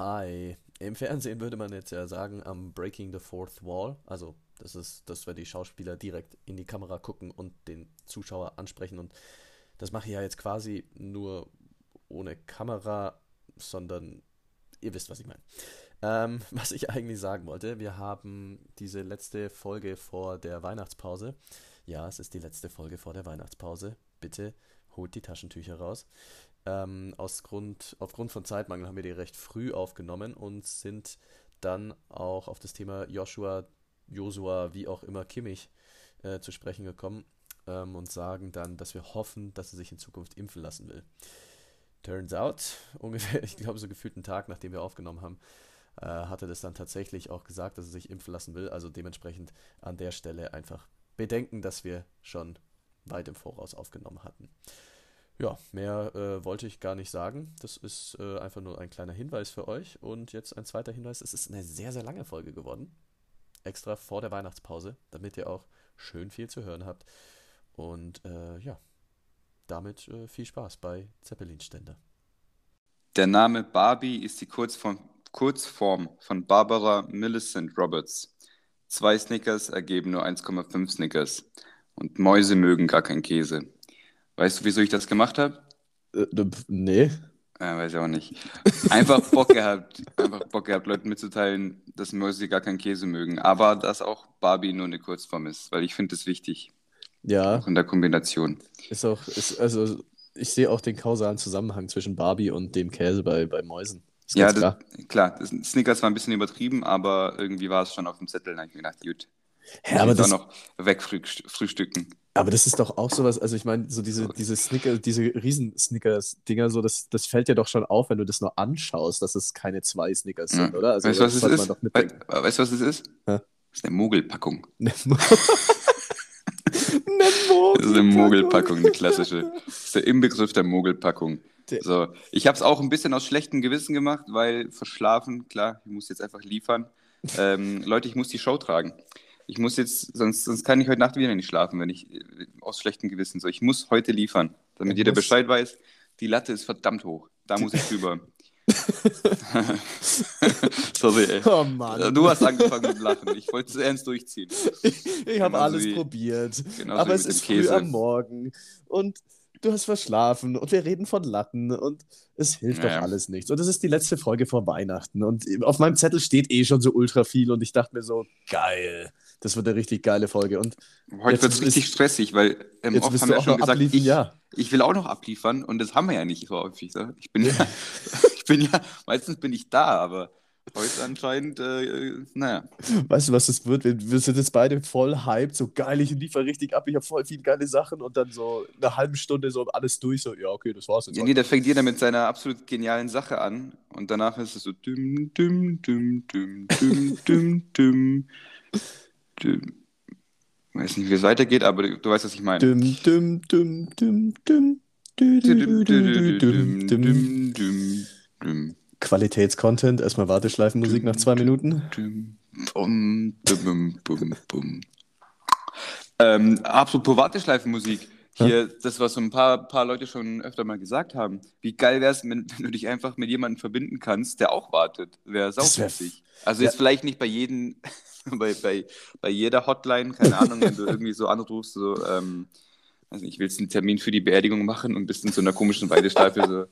Hi. Im Fernsehen würde man jetzt ja sagen, am Breaking the Fourth Wall. Also, das ist, dass wir die Schauspieler direkt in die Kamera gucken und den Zuschauer ansprechen. Und das mache ich ja jetzt quasi nur ohne Kamera, sondern ihr wisst, was ich meine. Ähm, was ich eigentlich sagen wollte, wir haben diese letzte Folge vor der Weihnachtspause. Ja, es ist die letzte Folge vor der Weihnachtspause. Bitte holt die Taschentücher raus. Ähm, aus Grund, aufgrund von Zeitmangel haben wir die recht früh aufgenommen und sind dann auch auf das Thema Joshua, Josua, wie auch immer Kimmich äh, zu sprechen gekommen ähm, und sagen dann, dass wir hoffen, dass er sich in Zukunft impfen lassen will. Turns out, ungefähr, ich glaube, so gefühlt einen Tag, nachdem wir aufgenommen haben, äh, hat er das dann tatsächlich auch gesagt, dass er sich impfen lassen will. Also dementsprechend an der Stelle einfach bedenken, dass wir schon weit im Voraus aufgenommen hatten. Ja, mehr äh, wollte ich gar nicht sagen. Das ist äh, einfach nur ein kleiner Hinweis für euch. Und jetzt ein zweiter Hinweis. Es ist eine sehr, sehr lange Folge geworden. Extra vor der Weihnachtspause, damit ihr auch schön viel zu hören habt. Und äh, ja, damit äh, viel Spaß bei Zeppelin-Ständer. Der Name Barbie ist die Kurzform, Kurzform von Barbara Millicent Roberts. Zwei Snickers ergeben nur 1,5 Snickers. Und Mäuse mögen gar keinen Käse. Weißt du, wieso ich das gemacht habe? Äh, nee. Ja, weiß ich auch nicht. Einfach Bock gehabt, einfach Bock gehabt, Leuten mitzuteilen, dass Mäuse gar keinen Käse mögen. Aber dass auch Barbie nur eine Kurzform ist, weil ich finde das wichtig. Ja. Auch in der Kombination. Ist auch, ist, also ich sehe auch den kausalen Zusammenhang zwischen Barbie und dem Käse bei, bei Mäusen. Ist ja, das, klar. klar. Das, Snickers war ein bisschen übertrieben, aber irgendwie war es schon auf dem Zettel. Da habe ich mir gedacht, gut. Ja, aber das noch wegfrühstücken. Aber das ist doch auch sowas, also ich meine, so diese, diese Snicker, diese Riesen-Snickers-Dinger, so, das, das fällt dir doch schon auf, wenn du das nur anschaust, dass es keine zwei Snickers sind, Ja. oder? Also, weißt du, was das es ist? Wei mitdenken. weißt du, was es ist? Hä? Das ist eine Mogelpackung. Eine Das ist eine Mogelpackung, eine klassische. Das ist der Inbegriff der Mogelpackung. So, ich habe es auch ein bisschen aus schlechtem Gewissen gemacht, weil verschlafen, klar, ich muss jetzt einfach liefern. Ähm, Leute, ich muss die Show tragen. Ich muss jetzt, sonst, sonst kann ich heute Nacht wieder nicht schlafen, wenn ich äh, aus schlechtem Gewissen so. Ich muss heute liefern, damit Er jeder muss- Bescheid weiß. Die Latte ist verdammt hoch. Da muss ich drüber. Sorry, ey. Oh Mann. Du hast angefangen mit Lachen. Ich wollte es ernst durchziehen. Ich habe Genauso alles wie- probiert. aber es ist dem früh Käse. am Morgen und du hast verschlafen und wir reden von Latten und es hilft Naja. doch alles nichts. Und es ist die letzte Folge vor Weihnachten und auf meinem Zettel steht eh schon so ultra viel und ich dachte mir so, geil. Das wird eine richtig geile Folge. Und Heute wird es richtig stressig, weil ähm, jetzt oft haben wir auch schon gesagt, ich, ja. ich will auch noch abliefern und das haben wir ja nicht so häufig. So. Ich, bin ja, ich bin ja, meistens bin ich da, aber heute anscheinend, äh, naja. Weißt du, was das wird? Wir, sind jetzt beide voll hyped, so geil, ich liefere richtig ab, ich habe voll viele geile Sachen und dann so eine halbe Stunde so alles durch, so, ja, okay, das war's jetzt. Ja, nee, da fängt jeder mit seiner absolut genialen Sache an und danach ist es so düm, düm, düm, düm, düm, düm, düm. Weiß nicht, wie es weitergeht, aber du, weißt, was ich meine. Qualitätscontent, erstmal Warteschleifenmusik nach zwei Minuten. Ähm, apropos Warteschleifenmusik, hier, das, was so ein paar, paar Leute schon öfter mal gesagt haben. Wie geil wäre es, wenn, wenn du dich einfach mit jemandem verbinden kannst, der auch wartet. Wäre saumäßig. Also jetzt Ja. vielleicht nicht bei jedem, bei, bei, bei jeder Hotline, keine Ahnung, wenn du irgendwie so anrufst, so, ähm, weiß nicht, willst einen Termin für die Beerdigung machen und bist in so einer komischen Warteschleife, so,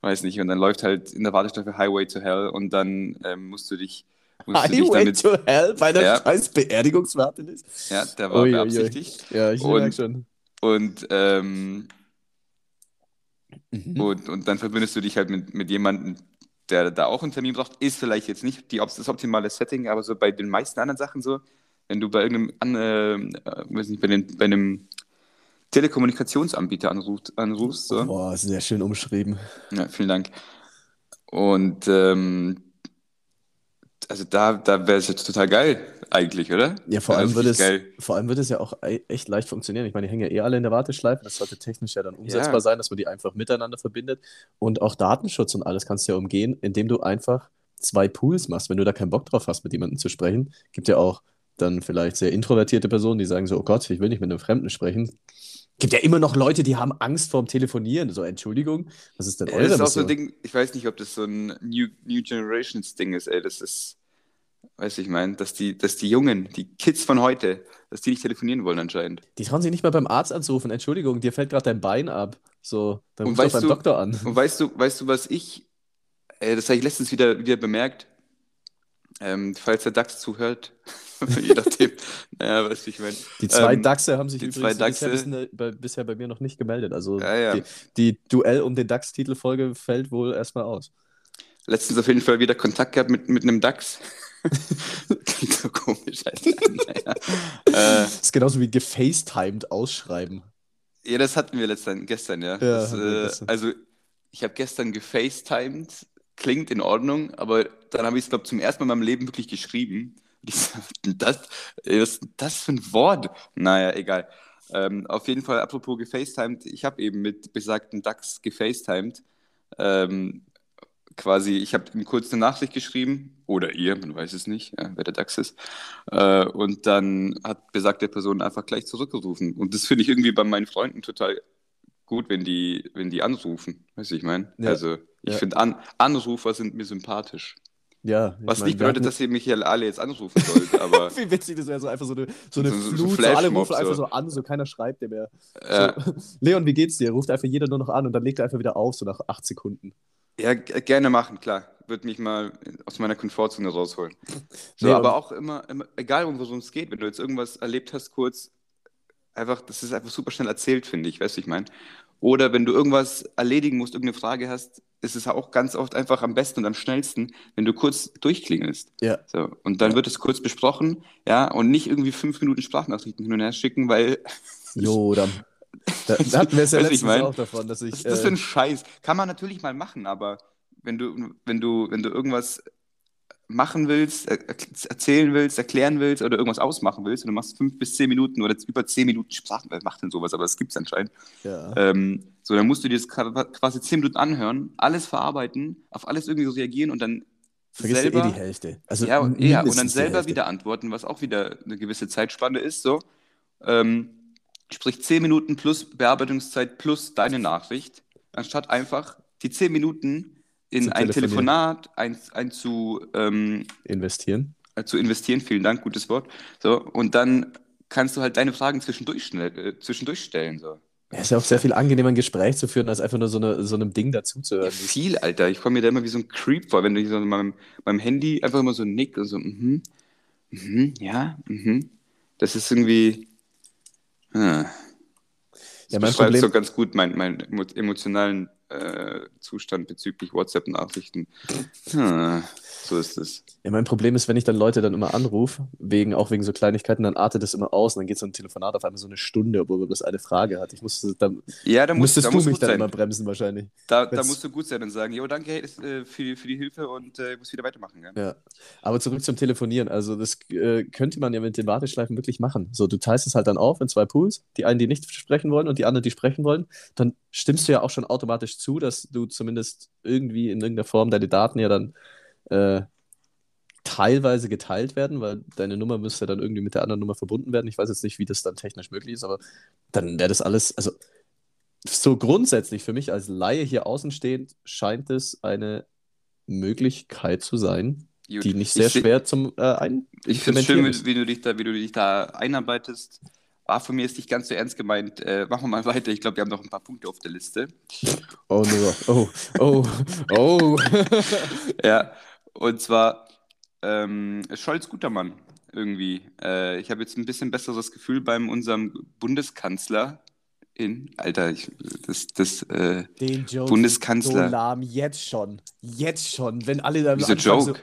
weiß nicht, und dann läuft halt in der Warteschleife Highway to Hell und dann ähm, musst du dich, Highway damit, to Hell bei der Ja. scheiß Beerdigungswarteliste. ja, der war Ui, ui, ui. beabsichtigt. Ja, ich merke schon. Und, ähm, Mhm. und, und dann verbindest du dich halt mit, mit jemandem, der da auch einen Termin braucht. Ist vielleicht jetzt nicht die, das optimale Setting, aber so bei den meisten anderen Sachen so, wenn du bei irgendeinem, an, äh, äh, weiß nicht, bei, den, bei einem Telekommunikationsanbieter anrufst, anrufst so. Boah, sehr schön umschrieben. Ja, vielen Dank. Und ähm, also da, da wäre es jetzt total geil, eigentlich, oder? Ja, vor allem, würde es, geil. vor allem würde es ja auch e- echt leicht funktionieren. Ich meine, die hängen ja eh alle in der Warteschleife. Das sollte technisch ja dann umsetzbar Ja. sein, dass man die einfach miteinander verbindet. Und auch Datenschutz und alles kannst du ja umgehen, indem du einfach zwei Pools machst. Wenn du da keinen Bock drauf hast, mit jemandem zu sprechen, gibt ja auch dann vielleicht sehr introvertierte Personen, die sagen so, oh Gott, ich will nicht mit einem Fremden sprechen. Gibt ja immer noch Leute, die haben Angst vorm Telefonieren. So, Entschuldigung, was ist denn eure das ist auch so ein? Ding, ich weiß nicht, ob das so ein New, New Generations Ding ist, ey. Das ist, weiß ich mein, dass die, dass die Jungen, die Kids von heute, dass die nicht telefonieren wollen anscheinend. Die trauen sich nicht mal beim Arzt anzurufen. Entschuldigung, dir fällt gerade dein Bein ab. So, dann ruf doch weißt beim du- Doktor an. Und weißt du, weißt du, was ich, äh, das habe ich letztens wieder, wieder bemerkt, ähm, falls der DAX zuhört, je nachdem, naja, weißt du, wie ich meine. Die zwei ähm, Dachse haben sich die übrigens Dachse- bisher, bei, bisher bei mir noch nicht gemeldet. Also Ja, ja. Die, die Duell um den DAX-Titelfolge fällt wohl erstmal aus. Letztens auf jeden Fall wieder Kontakt gehabt mit, mit einem DAX. Klingt so komisch, Alter. naja. äh, Das ist genauso wie gefacetimed ausschreiben. Ja, das hatten wir letztens, gestern, ja. Ja, das, äh, gestern. also, ich habe gestern gefacetimed, klingt in Ordnung, aber dann habe ich es, glaube ich, zum ersten Mal in meinem Leben wirklich geschrieben. Das, was ist das für ein Wort? Naja, egal. Ähm, auf jeden Fall, apropos gefacetimed, ich habe eben mit besagten DAX gefacetimed. Ähm, quasi, ich habe ihm kurz eine Nachricht geschrieben, oder ihr, man weiß es nicht, ja, wer der DAX ist. Äh, und dann hat besagte Person einfach gleich zurückgerufen. Und das finde ich irgendwie bei meinen Freunden total gut, wenn die, wenn die anrufen. Weißt du, ich meine? Ja. Also, ich Ja. finde, An Anrufer sind mir sympathisch. Ja, Was mein, nicht bedeutet, dass ihr mich hier alle jetzt anrufen sollt, aber Wie witzig das wäre, so einfach so eine, so eine So- so- so Flut, so alle rufen einfach so. an, so keiner schreibt dir mehr. äh, Leon, wie geht's dir? Ruft einfach jeder nur noch an und dann legt er einfach wieder auf, so nach acht Sekunden. Ja, g- gerne machen, klar. Würde mich mal aus meiner Komfortzone rausholen. So, Nee, aber auch immer, immer egal worum es geht, wenn du jetzt irgendwas erlebt hast, kurz, einfach, das ist einfach super schnell erzählt, finde ich, weißt du, ich meine. Oder wenn du irgendwas erledigen musst, irgendeine Frage hast, ist es auch ganz oft einfach am besten und am schnellsten, wenn du kurz durchklingelst. Ja. So, und dann Ja. wird es kurz besprochen, ja, und nicht irgendwie fünf Minuten Sprachnachrichten hin und her schicken, weil Jo, dann. Da, da hatten wir es ja letztens mein, auch davon, dass ich. Was ist das für äh, ein Scheiß? Kann man natürlich mal machen, aber wenn du, wenn du, wenn du irgendwas machen willst, er- erzählen willst, erklären willst oder irgendwas ausmachen willst und du machst fünf bis zehn Minuten oder über zehn Minuten Sprachen, wer macht denn sowas, aber das gibt es anscheinend. ja. Ähm, so, dann musst du dir das qua- quasi zehn Minuten anhören, alles verarbeiten, auf alles irgendwie so reagieren und dann Vergisst selber, du eh die Hälfte. Also ja, und, ja, und dann selber wieder antworten, was auch wieder eine gewisse Zeitspanne ist. So. Ähm, sprich 10 Minuten plus Bearbeitungszeit plus deine Nachricht, anstatt einfach die 10 Minuten in ein. Telefonat ein, ein zu, ähm, Investieren. äh, zu investieren. Vielen Dank, gutes Wort. So, und dann kannst du halt deine Fragen zwischendurch, schnell, äh, zwischendurch stellen. So. Ja, ist ja auch sehr viel angenehmer, ein Gespräch zu führen, als einfach nur so, eine, so einem Ding Ja, dazuzuhören. viel, Alter. Ich komme mir da immer wie so ein Creep vor, wenn du so meinem, meinem Handy einfach immer so nick und so, mhm, mhm, ja, mhm. Das ist irgendwie. Ah. Das Ja, mein beschreibt Problem- so ganz gut meinen mein emo- emotionalen äh, Zustand bezüglich WhatsApp-Nachrichten. Ah, so ist es. Ja, mein Problem ist, wenn ich dann Leute dann immer anrufe, wegen, auch wegen so Kleinigkeiten, dann artet es immer aus und dann geht so ein Telefonat auf einmal so eine Stunde, obwohl man bloß eine Frage hat. Ich musste, dann Ja, da, musst, müsstest da du mich dann sein. immer bremsen wahrscheinlich. Da, da musst du gut sein und sagen, jo, danke hey, das, äh, für, die, für die Hilfe und äh, ich muss wieder weitermachen. Ja? Ja, aber zurück zum Telefonieren. Also das äh, könnte man ja mit den Warteschleifen wirklich machen. So, du teilst es halt dann auf in zwei Pools, die einen, die nicht sprechen wollen und die anderen, die sprechen wollen. Dann stimmst du ja auch schon automatisch zu, dass du zumindest irgendwie in irgendeiner Form deine Daten ja dann äh, teilweise geteilt werden, weil deine Nummer müsste dann irgendwie mit der anderen Nummer verbunden werden. Ich weiß jetzt nicht, wie das dann technisch möglich ist, aber dann wäre das alles, also so grundsätzlich für mich als Laie hier außenstehend scheint es eine Möglichkeit zu sein, Gut. die nicht Ich sehr seh- schwer zum äh, ein Ich finde es schön, ist. wie, du dich da, wie du dich da einarbeitest. War von mir ist nicht ganz so ernst gemeint. Äh, machen wir mal weiter. Ich glaube, wir haben noch ein paar Punkte auf der Liste. Oh, no. oh, oh, oh. Ja, und zwar ähm, Scholz guter Mann irgendwie. Äh, ich habe jetzt ein bisschen besseres Gefühl beim unserem Bundeskanzler in, Alter, ich, das, das, äh, Den Joke Bundeskanzler. so lahm, jetzt schon. Jetzt schon, wenn alle da Wieso Joke? So,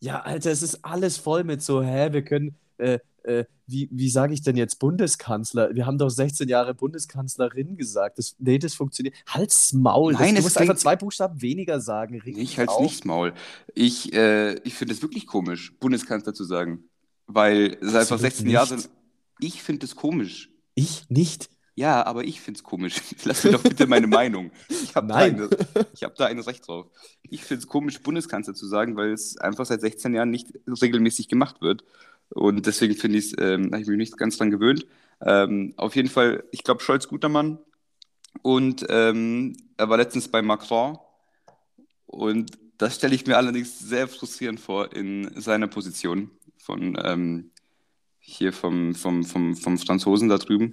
ja, Alter, es ist alles voll mit so, hä, wir können, äh, äh, wie, wie sage ich denn jetzt Bundeskanzler? Wir haben doch 16 Jahre Bundeskanzlerin gesagt. Das, nee, das funktioniert. Halt's Maul. Nein, das, du musst einfach zwei Buchstaben weniger sagen. Ich halte auf. nicht Maul. Ich, äh, ich finde es wirklich komisch, Bundeskanzler zu sagen. Weil es einfach Absolut 16 Jahre nicht. sind. Ich finde es komisch. Ich nicht. Ja, aber ich finde es komisch. Lass mir doch bitte meine Meinung. Ich habe da, Nein. eine- ich hab da ein Recht drauf. Ich finde es komisch, Bundeskanzler zu sagen, weil es einfach seit 16 Jahren nicht regelmäßig gemacht wird. Und deswegen finde ich es, ähm, habe ich mich nicht ganz dran gewöhnt. Ähm, auf jeden Fall, ich glaube, Scholz guter Mann. Und ähm, er war letztens bei Macron. Und das stelle ich mir allerdings sehr frustrierend vor in seiner Position von ähm, hier vom, vom, vom, vom Franzosen da drüben,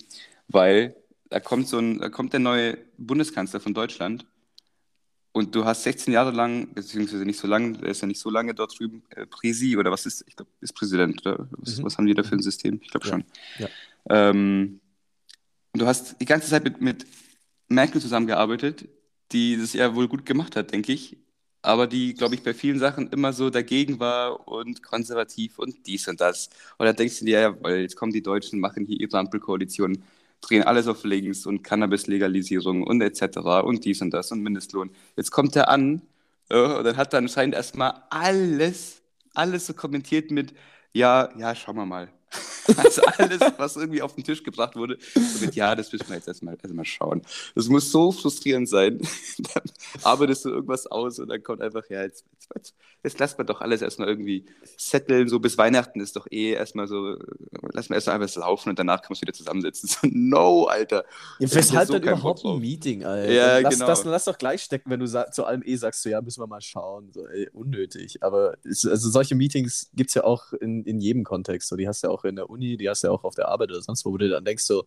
weil da kommt so ein, da kommt der neue Bundeskanzler von Deutschland und du hast 16 Jahre lang, beziehungsweise nicht so lange, der ist ja nicht so lange dort drüben, äh, Präsi oder was ist, ich glaube, ist Präsident oder was, mhm. was, haben die da für ein System? Ich glaube schon. Ja. Ja. Ähm, und du hast die ganze Zeit mit, mit Merkel zusammengearbeitet, die das ja wohl gut gemacht hat, denke ich aber die, glaube ich, bei vielen Sachen immer so dagegen war und konservativ und dies und das. Und da denkst du dir, ja, weil jetzt kommen die Deutschen, machen hier ihre Ampelkoalition, drehen alles auf links und Cannabis-Legalisierung und etc. und dies und das und Mindestlohn. Jetzt kommt er an äh, und dann hat er anscheinend erstmal alles, alles so kommentiert mit, ja, ja, schauen wir mal. Also alles, was irgendwie auf den Tisch gebracht wurde, mit, ja, das müssen wir jetzt erstmal erst mal schauen. Das muss so frustrierend sein. dann arbeitest du irgendwas aus und dann kommt einfach, ja, jetzt, jetzt, jetzt lasst man doch alles erstmal irgendwie setteln. So bis Weihnachten ist doch eh erstmal so, lass mal erstmal einfach laufen und danach kann man es wieder zusammensetzen. So, no, Alter. Ja, weshalb so dann überhaupt ein Meeting, Alter? Ja, lass, genau. das, lass doch gleich stecken, wenn du zu allem eh sagst, so, ja, müssen wir mal schauen. So, ey, unnötig. Aber also solche Meetings gibt es ja auch in, in jedem Kontext. So, die hast du ja auch in der Uni die hast du ja auch auf der Arbeit oder sonst wo, wo du dann denkst so,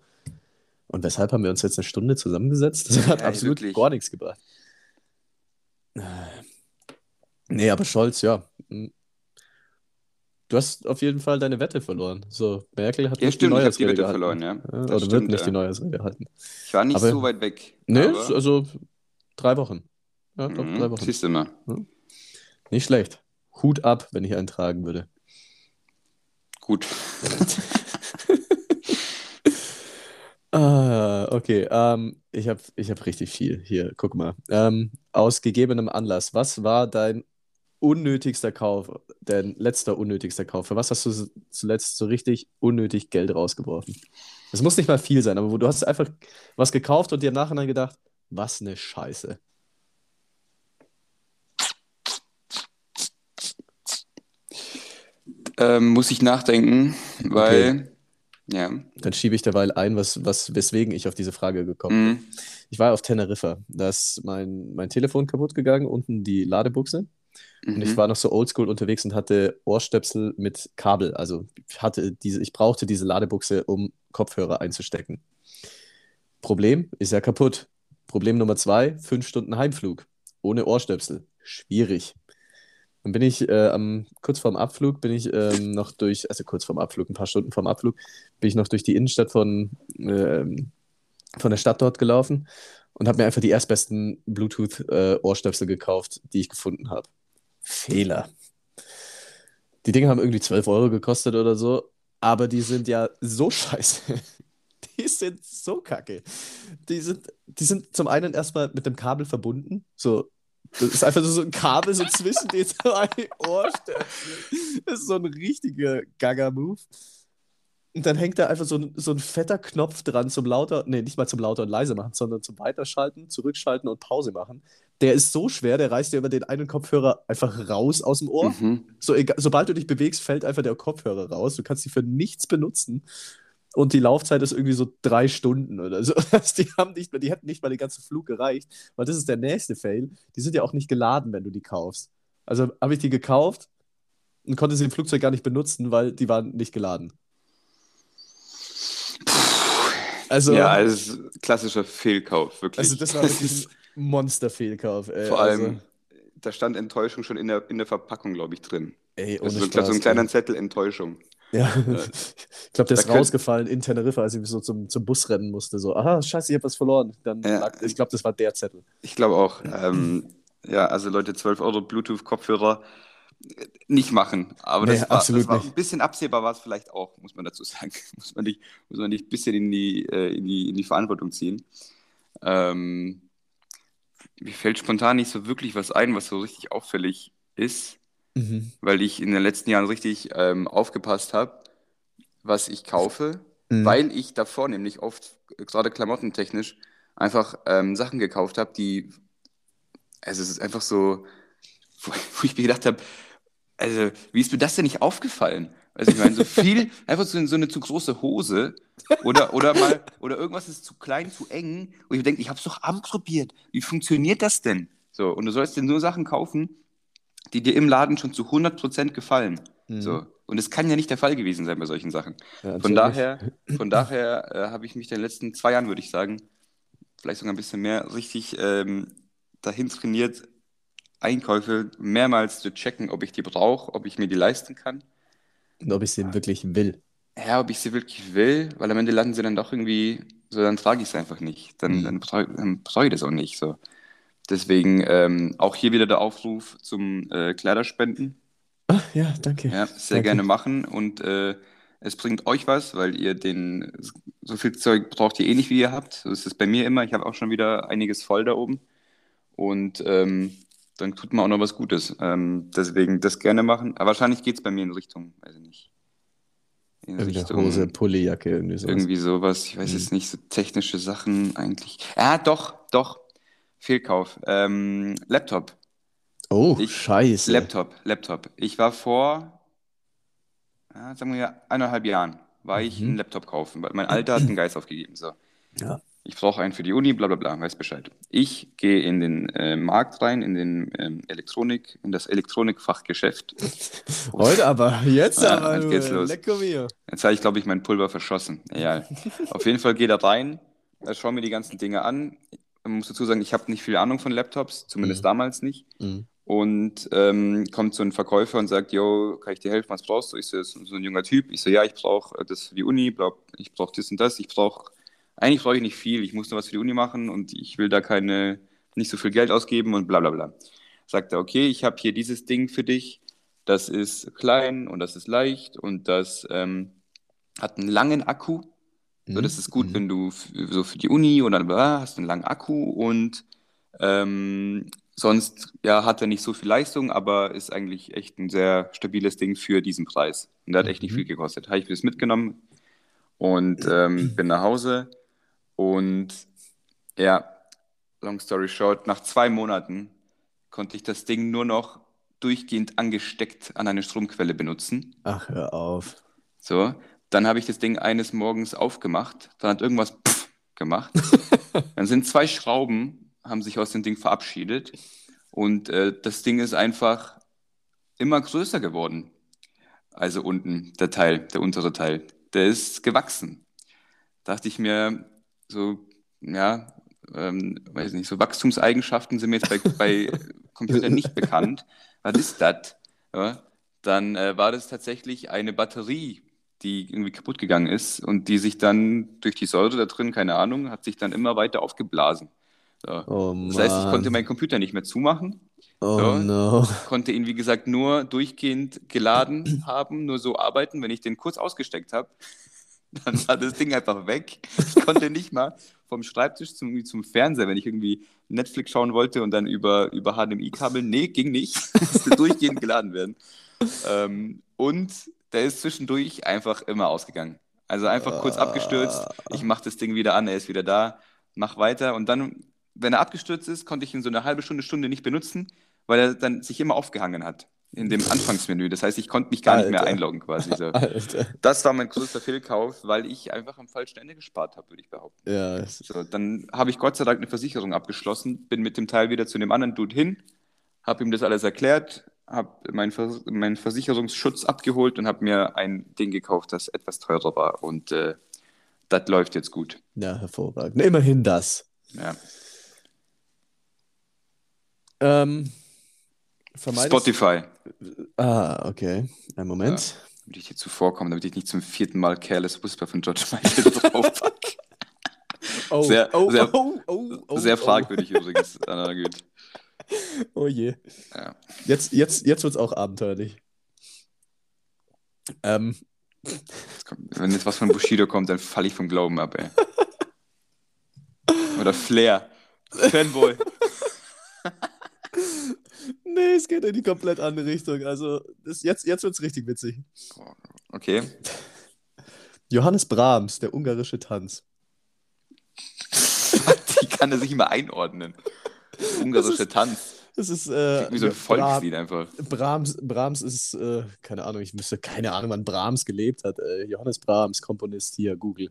und weshalb haben wir uns jetzt eine Stunde zusammengesetzt? Das hat ja, absolut wirklich. gar nichts gebracht. Nee, aber Scholz, ja. Hm. Du hast auf jeden Fall deine Wette verloren. So, Merkel hat ja, nicht stimmt, die Neujahrsrede gehalten. verloren, ja. ja oder stimmt, wird nicht ja. die Neujahrsrede halten. Ich war nicht aber, so weit weg. Nee, aber... also drei Wochen. Ja, doch, mhm, drei Wochen. Siehst du mal. Nicht schlecht. Hut ab, wenn ich eintragen würde. Gut. ah, okay. Ähm, ich habe ich hab richtig viel. Hier, guck mal. Ähm, aus gegebenem Anlass, was war dein unnötigster Kauf, dein letzter unnötigster Kauf? Für was hast du zuletzt so richtig unnötig Geld rausgeworfen? Es muss nicht mal viel sein, aber du hast einfach was gekauft und dir im Nachhinein gedacht, was eine Scheiße. Ähm, muss ich nachdenken, weil. Okay. Ja. Dann schiebe ich derweil ein, was, was, weswegen ich auf diese Frage gekommen bin. Ich war auf Teneriffa. Da ist mein, mein Telefon kaputt gegangen, unten die Ladebuchse. Mhm. Und ich mhm. war noch so oldschool unterwegs und hatte Ohrstöpsel mit Kabel. Also ich, hatte diese, ich brauchte diese Ladebuchse, um Kopfhörer einzustecken. Problem ist ja kaputt. Problem Nummer zwei, fünf Stunden Heimflug. Ohne Ohrstöpsel. Schwierig. Dann bin ich äh, am, kurz vorm Abflug, bin ich ähm, noch durch, also kurz vorm Abflug, ein paar Stunden vorm Abflug, bin ich noch durch die Innenstadt von, ähm, von der Stadt dort gelaufen und habe mir einfach die erstbesten Bluetooth-Ohrstöpsel äh, gekauft, die ich gefunden habe. Fehler. Die Dinge haben irgendwie 12 Euro gekostet oder so, aber die sind ja so scheiße. Die sind so kacke. Die sind, die sind zum einen erstmal mit dem Kabel verbunden, so das ist einfach so ein Kabel so zwischen den zwei Ohrstöpseln. Das ist so ein richtiger Gaga-Move. Und dann hängt da einfach so ein, so ein fetter Knopf dran zum lauter, nee, nicht mal zum lauter und leise machen, sondern zum Weiterschalten, Zurückschalten und Pause machen. Der ist so schwer, der reißt dir über den einen Kopfhörer einfach raus aus dem Ohr. Mhm. So, egal, sobald du dich bewegst, fällt einfach der Kopfhörer raus. Du kannst sie für nichts benutzen und die Laufzeit ist irgendwie so drei Stunden oder so. die haben nicht mehr, die hätten nicht mal den ganzen Flug gereicht, weil das ist der nächste Fail. Die sind ja auch nicht geladen, wenn du die kaufst. Also habe ich die gekauft und konnte sie im Flugzeug gar nicht benutzen, weil die waren nicht geladen. Also, ja, also klassischer Fehlkauf, wirklich. Also das war wirklich ein Monster-Fehlkauf. Vor allem, also, da stand Enttäuschung schon in der, in der Verpackung, glaube ich, drin. Ey, ohne also, Spaß, so ein kleiner Zettel Enttäuschung. Ja, ich glaube, der ist rausgefallen in Teneriffa, als ich so zum, zum Bus rennen musste. So, aha, scheiße, ich habe was verloren. Dann ja. lag, ich glaube, das war der Zettel. Ich glaube auch. Ähm, ja, also Leute, 12 Euro Bluetooth-Kopfhörer äh, nicht machen. Aber das, nee, war, das war ein bisschen absehbar, war es vielleicht auch, muss man dazu sagen. muss man nicht, muss man nicht ein bisschen in die, äh, in die, in die Verantwortung ziehen. Ähm, mir fällt spontan nicht so wirklich was ein, was so richtig auffällig ist. Mhm. weil ich in den letzten Jahren richtig ähm, aufgepasst habe, was ich kaufe, mhm. weil ich davor nämlich oft, gerade klamottentechnisch, einfach ähm, Sachen gekauft habe, die, also es ist einfach so, wo, wo ich mir gedacht habe, also wie ist mir das denn nicht aufgefallen? Also ich meine, so viel, einfach so, so eine zu große Hose oder, oder mal, oder irgendwas ist zu klein, zu eng. Und ich denke, ich habe es doch ausprobiert. Wie funktioniert das denn? So, und du sollst dir nur Sachen kaufen, die dir im Laden schon zu 100% gefallen. Mhm. So. Und es kann ja nicht der Fall gewesen sein bei solchen Sachen. Ja, von daher, von daher äh, habe ich mich in den letzten zwei Jahren, würde ich sagen, vielleicht sogar ein bisschen mehr, richtig ähm, dahin trainiert, Einkäufe mehrmals zu checken, ob ich die brauche, ob ich mir die leisten kann. Und ob ich sie wirklich will. Ja, ob ich sie wirklich will, weil am Ende landen sie dann doch irgendwie, so dann trage ich es einfach nicht. Dann, mhm. dann, dann brauche ich das auch nicht. So. Deswegen ähm, auch hier wieder der Aufruf zum äh, Kleiderspenden. Ach, ja, danke. Ja, sehr danke. gerne machen und äh, es bringt euch was, weil ihr den, so viel Zeug braucht ihr eh nicht, wie ihr habt. So ist es bei mir immer. Ich habe auch schon wieder einiges voll da oben. Und ähm, dann tut man auch noch was Gutes. Ähm, deswegen das gerne machen. Aber wahrscheinlich geht es bei mir in Richtung, weiß ich nicht. In Richtung, Hose, Pullijacke, irgendwie sowas. Irgendwie sowas. Ich weiß mhm. jetzt nicht, so technische Sachen eigentlich. Ja, doch, doch. Fehlkauf. Ähm, Laptop. Oh, ich, scheiße. Laptop, Laptop. Ich war vor, ja, sagen wir eineinhalb Jahren, war mhm. ich einen Laptop kaufen, weil mein Alter hat einen Geist aufgegeben. So. Ja. Ich brauche einen für die Uni, bla bla bla, weiß Bescheid. Ich gehe in den äh, Markt rein, in den ähm, Elektronik, in das Elektronikfachgeschäft. Heute aber, jetzt ja, aber. Jetzt geht's los. Jetzt habe ich, glaube ich, mein Pulver verschossen. Ja. Auf jeden Fall geht er rein, schaue mir die ganzen Dinge an. Man muss dazu sagen, ich habe nicht viel Ahnung von Laptops, zumindest mhm. damals nicht. Mhm. Und ähm, kommt so ein Verkäufer und sagt, yo, kann ich dir helfen, was brauchst du? Ich so, so ein junger Typ. Ich so, ja, ich brauche das für die Uni, ich brauche das und das, ich brauche eigentlich brauche ich nicht viel, ich muss nur was für die Uni machen und ich will da keine, nicht so viel Geld ausgeben und bla bla bla. Sagt er, okay, ich habe hier dieses Ding für dich, das ist klein und das ist leicht und das ähm, hat einen langen Akku. Mhm. So, das ist gut, mhm. wenn du so für die Uni oder bla, hast einen langen Akku und ähm, sonst ja, hat er nicht so viel Leistung, aber ist eigentlich echt ein sehr stabiles Ding für diesen Preis. Und der hat echt nicht mhm. viel gekostet. Habe ich mir das mitgenommen und ähm, bin nach Hause und ja, long story short, nach zwei Monaten konnte ich das Ding nur noch durchgehend angesteckt an eine Stromquelle benutzen. Ach, hör auf. So, dann habe ich das Ding eines Morgens aufgemacht, dann hat irgendwas pff gemacht. dann sind zwei Schrauben, haben sich aus dem Ding verabschiedet und äh, das Ding ist einfach immer größer geworden. Also unten, der Teil, der untere Teil, der ist gewachsen. Da dachte ich mir, so, ja, ähm, weiß nicht, so Wachstumseigenschaften sind mir jetzt bei, bei Computern nicht bekannt. Was ist das? Ja, dann äh, war das tatsächlich eine Batterie, die irgendwie kaputt gegangen ist und die sich dann durch die Säure da drin, keine Ahnung, hat sich dann immer weiter aufgeblasen. So. Oh, das heißt, ich konnte meinen Computer nicht mehr zumachen. Oh so. no. Konnte ihn, wie gesagt, nur durchgehend geladen haben, nur so arbeiten, wenn ich den kurz ausgesteckt habe. Dann war das Ding einfach weg. Ich konnte nicht mal vom Schreibtisch zum, zum Fernseher, wenn ich irgendwie Netflix schauen wollte und dann über, über HDMI-Kabel. Nee, ging nicht. Musste durchgehend geladen werden. Ähm, und der ist zwischendurch einfach immer ausgegangen. Also einfach kurz abgestürzt. Ich mache das Ding wieder an, er ist wieder da, mach weiter. Und dann, wenn er abgestürzt ist, konnte ich ihn so eine halbe Stunde, Stunde nicht benutzen, weil er dann sich immer aufgehangen hat in dem Anfangsmenü. Das heißt, ich konnte mich gar Alter. nicht mehr einloggen quasi. So. Das war mein größter Fehlkauf, weil ich einfach am falschen Ende gespart habe, würde ich behaupten. Ja. So, dann habe ich Gott sei Dank eine Versicherung abgeschlossen, bin mit dem Teil wieder zu dem anderen Dude hin, habe ihm das alles erklärt, habe meinen Vers mein Versicherungsschutz abgeholt und habe mir ein Ding gekauft, das etwas teurer war. Und äh, das läuft jetzt gut. Ja, hervorragend. Immerhin das. Ja. Ähm, Spotify. Ah, okay. Ein Moment. Ja, damit ich dir zuvorkomme, damit ich nicht zum vierten Mal Careless Whisper von George Michael draufpacke. Oh, sehr, oh, sehr, oh, oh, oh, sehr oh. fragwürdig übrigens. Na gut. Oh je. Ja. Jetzt, jetzt, jetzt wird es auch abenteuerlich. Ähm. Kommt, wenn jetzt was von Bushido kommt, dann falle ich vom Glauben ab, ey. Oder Flair. Fanboy. Nee, es geht in die komplett andere Richtung. Also, das, jetzt, jetzt wird es richtig witzig. Okay. Johannes Brahms, der ungarische Tanz. Wie kann er sich immer einordnen? Ungarische das ist, Tanz. Das ist äh, Wie so ein Volkslied einfach. Brahms, Brahms ist, äh, keine Ahnung, ich müsste keine Ahnung, wann Brahms gelebt hat. Äh, Johannes Brahms, Komponist hier, Google.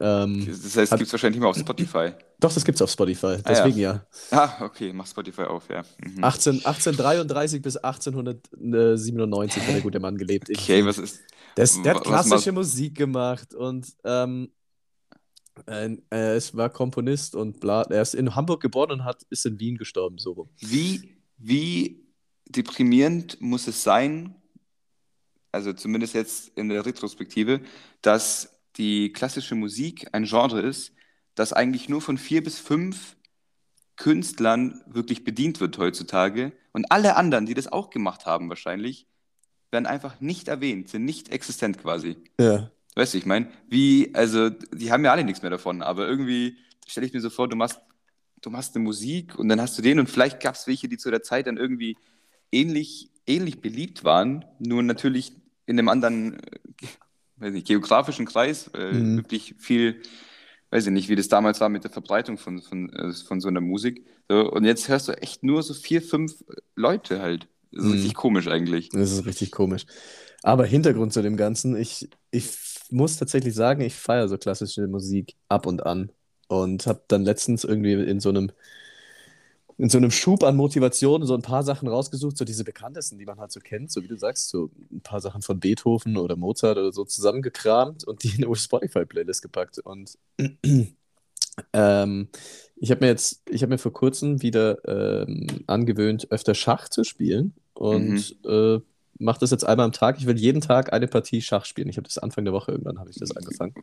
Ähm, Das heißt, hat- gibt es wahrscheinlich nicht mehr auf Spotify. doch, das gibt's auf Spotify, Ah, deswegen ja. ja. Ah, okay, mach Spotify auf, ja. Mhm. 18, 1833 bis 1897 hat der gute Mann gelebt. Okay, was ist. Das, der hat klassische Musik gemacht und ähm, äh, er ist, war Komponist und bla. Er ist in Hamburg geboren und hat, ist in Wien gestorben, so rum. Wie, wie deprimierend muss es sein, also zumindest jetzt in der Retrospektive, dass die klassische Musik ein Genre ist, das eigentlich nur von vier bis fünf Künstlern wirklich bedient wird heutzutage. Und alle anderen, die das auch gemacht haben wahrscheinlich, werden einfach nicht erwähnt, sind nicht existent quasi. Ja. Weißt du, ich meine, wie, also, die haben ja alle nichts mehr davon, aber irgendwie stelle ich mir so vor, du machst, du machst eine Musik und dann hast du den und vielleicht gab es welche, die zu der Zeit dann irgendwie ähnlich, ähnlich beliebt waren, nur natürlich in einem anderen, äh, weiß nicht, geografischen Kreis, äh, Mhm. wirklich viel, weiß ich nicht, wie das damals war mit der Verbreitung von, von, äh, von so einer Musik. So, und jetzt hörst du echt nur so vier, fünf Leute halt. Das ist Mhm. richtig komisch eigentlich. Das ist richtig komisch. Aber Hintergrund zu dem Ganzen, ich, ich muss tatsächlich sagen, ich feiere so klassische Musik ab und an. Und habe dann letztens irgendwie in so einem, in so einem Schub an Motivation so ein paar Sachen rausgesucht, so diese bekanntesten, die man halt so kennt, so wie du sagst, so ein paar Sachen von Beethoven oder Mozart oder so zusammengekramt und die in eine Spotify-Playlist gepackt. Und ähm, ich habe mir jetzt, ich habe mir vor kurzem wieder ähm, angewöhnt, öfter Schach zu spielen und äh, mache das jetzt einmal am Tag. Ich will jeden Tag eine Partie Schach spielen. Ich habe das Anfang der Woche irgendwann habe ich das angefangen.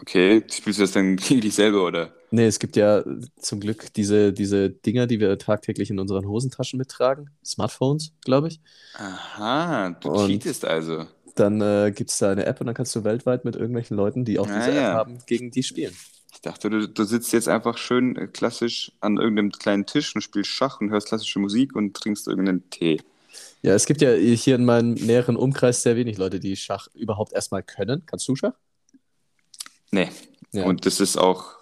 Okay, spielst du das dann gegen dich selber oder? Nee, es gibt ja zum Glück diese, diese Dinger, die wir tagtäglich in unseren Hosentaschen mittragen. Smartphones, glaube ich. Aha, du Und- cheatest also. Dann äh, gibt es da eine App und dann kannst du weltweit mit irgendwelchen Leuten, die auch Ah, diese App ja. haben, gegen die spielen. Ich dachte, du, du sitzt jetzt einfach schön äh, klassisch an irgendeinem kleinen Tisch und spielst Schach und hörst klassische Musik und trinkst irgendeinen Tee. Ja, es gibt ja hier in meinem näheren Umkreis sehr wenig Leute, die Schach überhaupt erstmal können. Kannst du Schach? Nee. Ja. Und das ist auch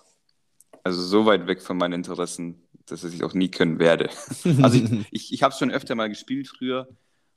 also so weit weg von meinen Interessen, dass ich es auch nie können werde. Also ich, ich, ich habe es schon öfter mal gespielt früher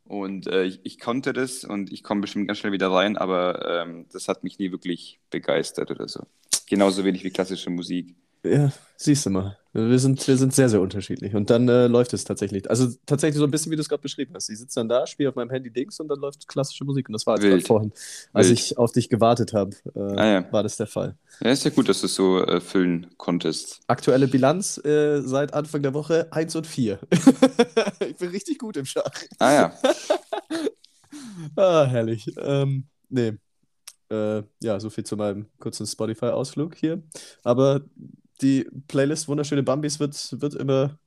und äh, ich, ich konnte das und ich komme bestimmt ganz schnell wieder rein, aber ähm, das hat mich nie wirklich begeistert oder so. Genauso wenig wie klassische Musik. Ja, siehst du mal. Wir sind, wir sind sehr, sehr unterschiedlich. Und dann äh, läuft es tatsächlich. Also tatsächlich so ein bisschen, wie du es gerade beschrieben hast. Ich sitze dann da, spiele auf meinem Handy Dings und dann läuft klassische Musik. Und das war jetzt vorhin, als Wild. ich auf dich gewartet habe, äh, Ah, ja. war das der Fall. Ja, ist ja gut, dass du es so äh, füllen konntest. Aktuelle Bilanz äh, seit Anfang der Woche 1 und 4. ich bin richtig gut im Schach. Ah ja, Ah, herrlich. Ähm, nee. Äh, ja, so viel zu meinem kurzen Spotify-Ausflug hier. Aber die Playlist Wunderschöne Bambis wird, wird immer,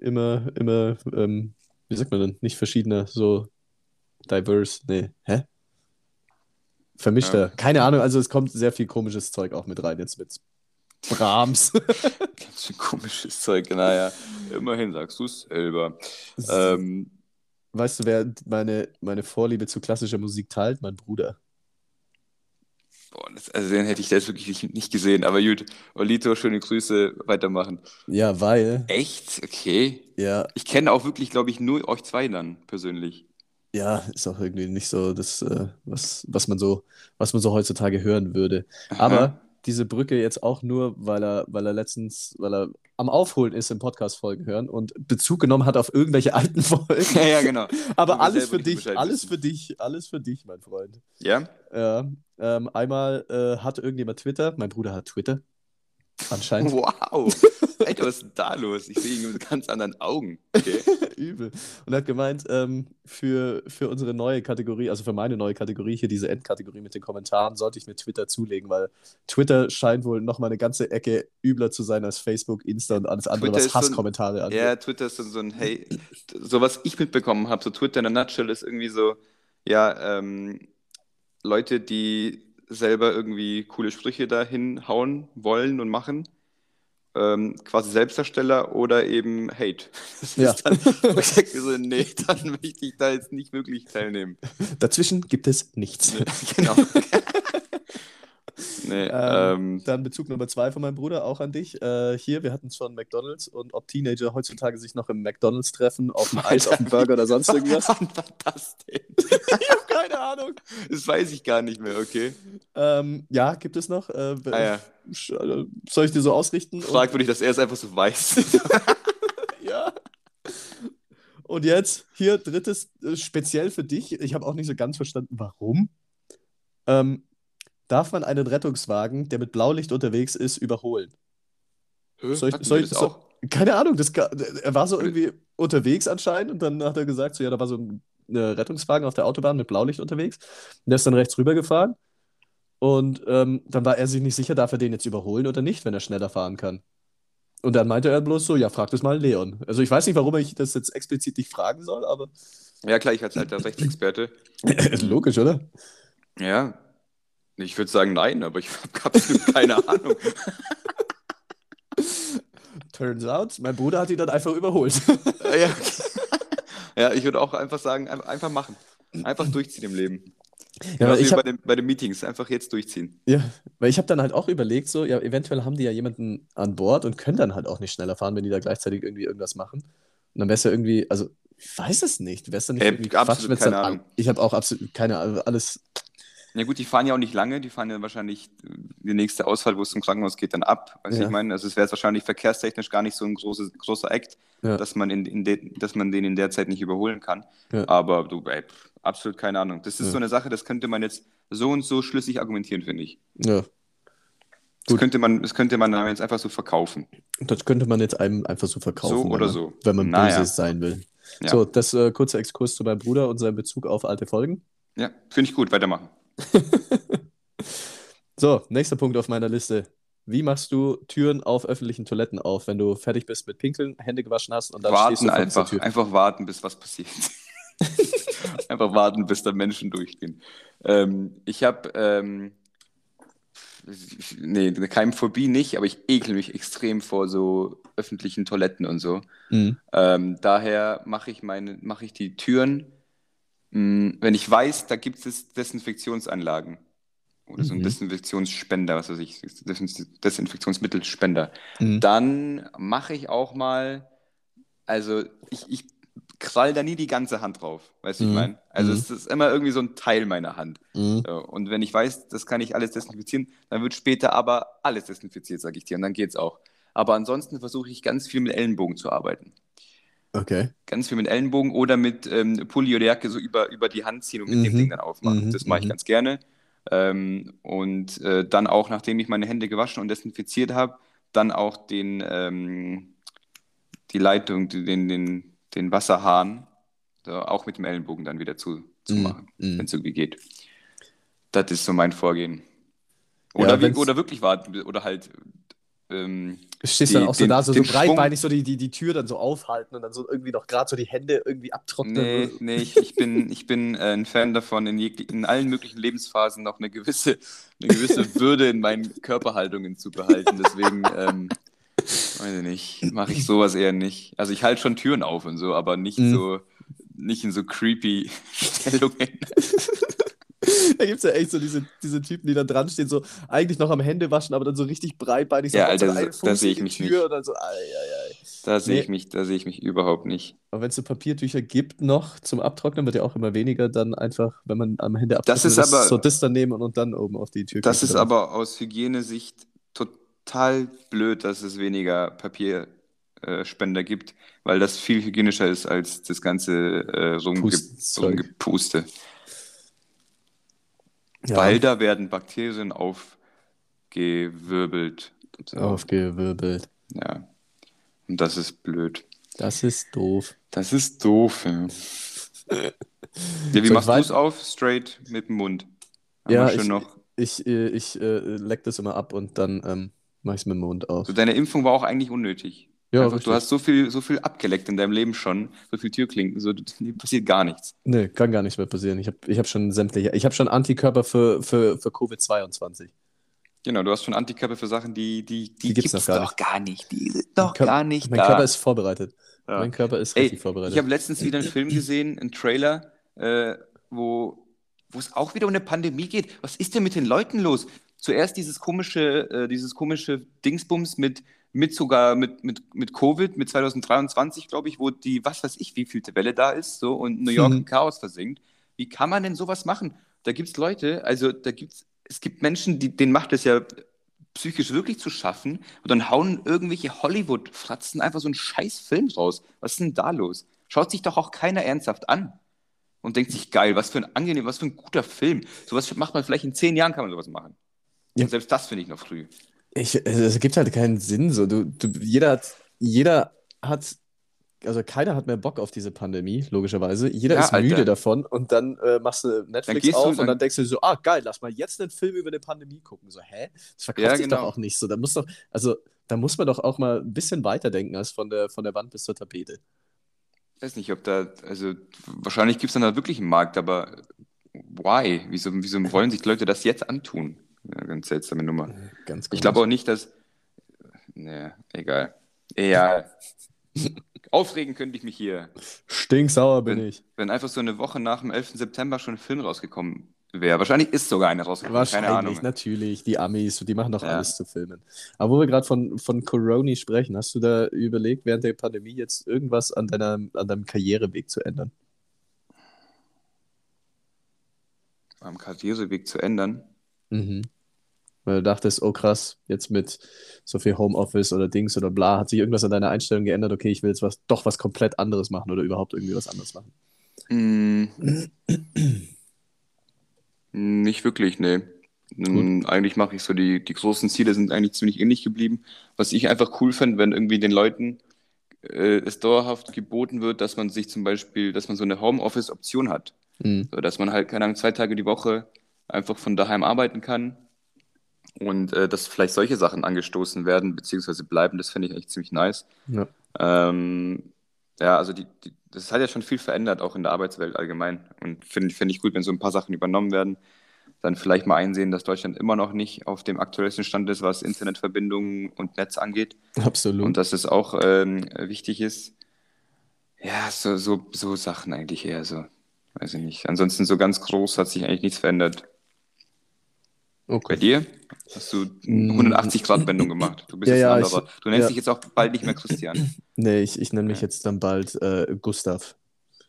immer, immer, ähm, wie sagt man denn? Nicht verschiedener, so diverse. Nee, hä? Vermischter. Keine Ahnung, also es kommt sehr viel komisches Zeug auch mit rein jetzt mit Brahms. ganz schön komisches Zeug. Naja, immerhin sagst du es selber. Ähm, Weißt du, wer meine, meine Vorliebe zu klassischer Musik teilt? Mein Bruder. Boah, das, also den hätte ich jetzt wirklich nicht, gesehen. Aber gut, Olito, schöne Grüße, weitermachen. Ja, weil, Echt? Okay. ja, Ich kenne auch wirklich, glaube ich, nur euch zwei dann persönlich. Ja, ist auch irgendwie nicht so das, äh, was, was man so, was man so heutzutage hören würde. Aber Aha. diese Brücke jetzt auch nur, weil er, weil er letztens, weil er am Aufholen ist im Podcast-Folgen hören und Bezug genommen hat auf irgendwelche alten Folgen. Ja, ja, genau. Aber alles für dich, alles wissen. für dich, alles für dich, mein Freund. Ja? Ja, ähm, einmal äh, hatte irgendjemand Twitter, mein Bruder hat Twitter, anscheinend. Wow. Alter, was ist denn da los? Ich sehe ihn mit ganz anderen Augen. Okay. Übel. Und er hat gemeint, ähm, für, für unsere neue Kategorie, also für meine neue Kategorie, hier diese Endkategorie mit den Kommentaren, sollte ich mir Twitter zulegen, weil Twitter scheint wohl nochmal eine ganze Ecke übler zu sein als Facebook, Insta und alles andere, Twitter was ist so Hasskommentare angeht. Ja, Twitter ist so ein, hey, so was ich mitbekommen habe, so Twitter in a nutshell ist irgendwie so, ja, ähm, Leute, die selber irgendwie coole Sprüche dahin hauen wollen und machen, ähm, quasi Selbstdarsteller oder eben Hate. Das Ja. ist dann, wo ich denke so, nee, dann möchte ich da jetzt nicht wirklich teilnehmen. Dazwischen gibt es nichts. genau. Nee, Ähm, ähm, Dann Bezug Nummer zwei von meinem Bruder, auch an dich. Äh, hier, wir hatten es schon McDonalds und ob Teenager heutzutage sich noch im McDonalds treffen, auf dem Eis, auf dem Burger oder sonst irgendwas. Was war das denn? ich habe keine Ahnung. Das weiß ich gar nicht mehr, okay. Ähm, ja, gibt es noch. Äh, Ah ja, äh, Soll ich dir so ausrichten? Fragwürdig, dass er es einfach so weiß. Ja. Und jetzt hier drittes äh, speziell für dich. Ich habe auch nicht so ganz verstanden, warum. Ähm, darf man einen Rettungswagen, der mit Blaulicht unterwegs ist, überholen? Soll ich- soll ich- das auch? Keine Ahnung, das, er war so irgendwie unterwegs anscheinend und dann hat er gesagt, so ja, da war so ein äh, Rettungswagen auf der Autobahn mit Blaulicht unterwegs. Und der ist dann rechts rüber gefahren und ähm, dann war er sich nicht sicher, darf er den jetzt überholen oder nicht, wenn er schneller fahren kann. Und dann meinte er bloß so, ja, frag das mal Leon. Also ich weiß nicht, warum ich das jetzt explizit nicht fragen soll, aber Ja, klar, ich als alter Rechtsexperte. logisch, oder? Ja, ich würde sagen nein, aber ich habe absolut keine Ahnung. Turns out, mein Bruder hat ihn dann einfach überholt. ja, ja, ich würde auch einfach sagen, ein- einfach machen. Einfach durchziehen im Leben. Ja, ich wie bei hab, den, bei den Meetings, einfach jetzt durchziehen. ja, weil ich habe dann halt auch überlegt, so, ja, eventuell haben die ja jemanden an Bord und können dann halt auch nicht schneller fahren, wenn die da gleichzeitig irgendwie irgendwas machen. Und dann wäre es ja irgendwie, also, ich weiß es nicht. Wäre es dann nicht Ey, irgendwie absolut Quatsch, dann an- Ahnung. Ich habe auch absolut keine Ahnung, alles. Ja gut, die fahren ja auch nicht lange, die fahren ja wahrscheinlich äh, die nächste Ausfahrt, wo es zum Krankenhaus geht, dann ab. Weißt Ja. ich meine, also es wäre jetzt wahrscheinlich verkehrstechnisch gar nicht so ein großes, großer Act, Ja. dass, man in, in de, dass man den in der Zeit nicht überholen kann. Ja. Aber du, ey, pff, absolut keine Ahnung. Das ist so eine Sache, das könnte man jetzt so und so schlüssig argumentieren, finde ich. Ja. Das Gut. könnte man, das könnte man jetzt einfach so verkaufen. Das könnte man jetzt einem einfach so verkaufen. So wenn oder man, so. Wenn man Naja. böse sein will. So, das äh, kurze Exkurs zu meinem Bruder und seinem Bezug auf alte Folgen. Ja, finde ich gut, weitermachen. So, nächster Punkt auf meiner Liste. Wie machst du Türen auf öffentlichen Toiletten auf, wenn du fertig bist mit Pinkeln, Hände gewaschen hast und dann stehst warten du vor einfach, Tür? einfach warten, bis was passiert. einfach warten, bis da Menschen durchgehen. Ähm, ich habe, ähm, nee, Keimphobie nicht, aber ich ekel mich extrem vor so öffentlichen Toiletten und so. Mhm. Ähm, daher mache ich meine, mache ich die Türen, wenn ich weiß, da gibt es Desinfektionsanlagen oder so ein Mhm. Desinfektionsspender, was weiß ich, Desin- Desinfektionsmittelspender. Mhm. Dann mache ich auch mal, also ich, ich krall da nie die ganze Hand drauf, weißt du, ich Mhm. meine? Also Mhm. es ist immer irgendwie so ein Teil meiner Hand. Mhm. Und wenn ich weiß, das kann ich alles desinfizieren, dann wird später aber alles desinfiziert, sage ich dir, und dann geht's auch. Aber ansonsten versuche ich ganz viel mit Ellenbogen zu arbeiten. Okay. Ganz viel mit Ellenbogen oder mit ähm, Pulli oder Jacke so über, über die Hand ziehen und mit dem Mhm. Ding dann aufmachen. Mhm. Das mache ich Mhm. ganz gerne. Ähm, und äh, dann auch, nachdem ich meine Hände gewaschen und desinfiziert habe, dann auch den, ähm, die Leitung, den, den, den Wasserhahn, so, auch mit dem Ellenbogen dann wieder zu, zu Mhm. machen, Mhm. wenn es irgendwie geht. Das ist so mein Vorgehen. Ja, Oder, wie, wenn's- oder wirklich warten, oder halt ähm, Stehst Die- dann auch so den- da, so, so breitbeinig so die, die, die Tür dann so aufhalten und dann so irgendwie noch gerade so die Hände irgendwie abtrocknen. Nee, nee, ich, ich bin, ich bin äh, ein Fan davon, in, in allen möglichen Lebensphasen noch eine gewisse, eine gewisse Würde in meinen Körperhaltungen zu behalten. Deswegen, ähm, weiß ich nicht, mache ich sowas eher nicht. Also ich halte schon Türen auf und so, aber nicht Mhm. so, nicht in so creepy Stellungen. Da gibt es ja echt so diese, diese Typen, die da dran stehen, so eigentlich noch am Hände waschen, aber dann so richtig breitbeinig so Ja, so Alter, einem da sehe ich mich Tür nicht. so, ei, ei, ei. Da sehe Nee. ich mich, da sehe ich mich überhaupt nicht. Aber wenn es so Papiertücher gibt noch zum Abtrocknen, wird ja auch immer weniger, dann einfach, wenn man am Hände Das abtrocknet ist aber- so das dann nehmen und, und dann oben auf die Tür Das ist aber aus Hygienesicht total blöd, dass es weniger Papierspender gibt, weil das viel hygienischer ist als das ganze äh, Rumge Pustenzeug. Rumgepuste. Ja, Weil da werden Bakterien aufgewirbelt. So, aufgewirbelt. ja. Und das ist blöd. Das ist doof. Das ist doof, ja. ja wie ich machst du es auf? Straight mit dem Mund. Haben Ja, ich- noch. Ich, äh, ich äh, leck das immer ab und dann ähm, mach ich es mit dem Mund auf. So, deine Impfung war auch eigentlich unnötig. Ja, Einfach, du hast so viel, so viel abgeleckt in deinem Leben schon, so viel Türklinken, so passiert gar nichts. Nee, kann gar nichts mehr passieren. Ich habe ich hab schon sämtliche. Ich habe schon Antikörper für, für, für Covid-22. Genau, du hast schon Antikörper für Sachen, die, die, die, Die gibt's gibt's noch gar doch gar nicht. Die sind doch gar nicht Mein da. Körper ist vorbereitet. Ja. Mein Körper ist Ey, richtig vorbereitet. Ich habe letztens wieder einen Film gesehen, einen Trailer, äh, wo, wo es auch wieder um eine Pandemie geht. Was ist denn mit den Leuten los? zuerst dieses komische, äh, dieses komische Dingsbums mit, mit sogar mit, mit, mit Covid, mit 2023, glaube ich, wo die, was weiß ich, wie vielte Welle da ist, so und New York Mhm. im Chaos versinkt. Wie kann man denn sowas machen? Da gibt es Leute, also da gibt's, es gibt Menschen, die, denen macht es ja psychisch wirklich zu schaffen und dann hauen irgendwelche Hollywood-Fratzen einfach so einen scheiß Film raus. Was ist denn da los? Schaut sich doch auch keiner ernsthaft an und denkt sich, geil, was für ein angenehm, was für ein guter Film. Sowas macht man vielleicht in zehn Jahren, kann man sowas machen. Ja. Und selbst das finde ich noch früh. Ich, also es gibt halt keinen Sinn. So. Du, du, jeder hat, jeder hat, also keiner hat mehr Bock auf diese Pandemie, logischerweise. Jeder Ja, ist müde Alter. davon und dann äh, machst du Netflix gehst du auf und und dann- dann denkst du so, ah geil, lass mal jetzt einen Film über eine Pandemie gucken. So, hä? Das verkauft Ja, sich doch genau. auch nicht so. Da muss doch, also da muss man doch auch mal ein bisschen weiterdenken als von der, von der Wand bis zur Tapete. Ich weiß nicht, ob da, also wahrscheinlich gibt es dann da wirklich einen Markt, aber why? Wieso, wieso wollen sich Leute das jetzt antun? Ja, ganz seltsame Nummer. Ganz Ich glaube auch nicht, dass. Nee, egal. Egal. Aufregen könnte ich mich hier. Stinksauer bin Wenn, ich. wenn einfach so eine Woche nach dem 11. September schon ein Film rausgekommen wäre. Wahrscheinlich ist sogar einer rausgekommen. Keine Wahrscheinlich, Ahnung. natürlich. Die Amis, die machen doch Ja. alles zu filmen. Aber wo wir gerade von, von Corona sprechen, hast du da überlegt, während der Pandemie jetzt irgendwas an, deiner, an deinem Karriereweg zu ändern? Am Karriereweg zu ändern. Mhm. Weil du dachtest, oh krass, jetzt mit so viel Homeoffice oder Dings oder bla, hat sich irgendwas an deiner Einstellung geändert? Okay, ich will jetzt was, doch was komplett anderes machen oder überhaupt irgendwie was anderes machen. Mm. Nicht wirklich, nee. Mm, Eigentlich mache ich so, die, die großen Ziele sind eigentlich ziemlich ähnlich geblieben. Was ich einfach cool fände, wenn irgendwie den Leuten äh, es dauerhaft geboten wird, dass man sich zum Beispiel, dass man so eine Homeoffice-Option hat. Mhm. So, dass man halt, keine Ahnung, zwei Tage die Woche einfach von daheim arbeiten kann und äh, dass vielleicht solche Sachen angestoßen werden, beziehungsweise bleiben, das finde ich echt ziemlich nice. Ja. Ähm, ja, also die, die, das hat ja schon viel verändert, auch in der Arbeitswelt allgemein. Und finde find ich gut, wenn so ein paar Sachen übernommen werden. Dann vielleicht mal einsehen, dass Deutschland immer noch nicht auf dem aktuellsten Stand ist, was Internetverbindungen und Netz angeht. Absolut. Und dass es auch ähm, wichtig ist. Ja, so, so, so Sachen eigentlich eher so. Weiß ich nicht. Ansonsten so ganz groß hat sich eigentlich nichts verändert. Bei okay. dir hast du Mm. 180-Grad-Wendung gemacht. Du bist Ja, jetzt ja, ein ich- anderer. Du nennst ja. dich jetzt auch bald nicht mehr Christian. Nee, ich, ich nenne mich jetzt dann bald äh, Gustav.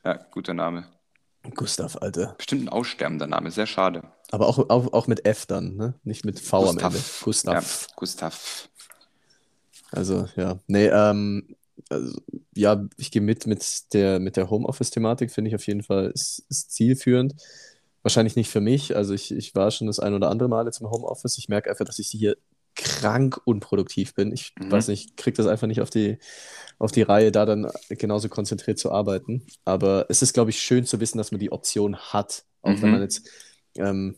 Ja, guter Name. Gustav, Alter. Bestimmt ein aussterbender Name, sehr schade. Aber auch, auch, auch mit F dann, ne? Nicht mit V am Gustav. Ende. Gustav. Ja, Gustav. Also, ja. Nee, ähm, also, ja, ich gehe mit mit der, mit der Homeoffice-Thematik, finde ich auf jeden Fall, ist, ist zielführend. Wahrscheinlich nicht für mich. Also, ich, ich war schon das ein oder andere Mal jetzt im Homeoffice. Ich merke einfach, dass ich hier krank unproduktiv bin. Ich Mhm. weiß nicht, kriege das einfach nicht auf die, auf die Reihe, da dann genauso konzentriert zu arbeiten. Aber es ist, glaube ich, schön zu wissen, dass man die Option hat. Auch wenn Mhm. man jetzt, ähm,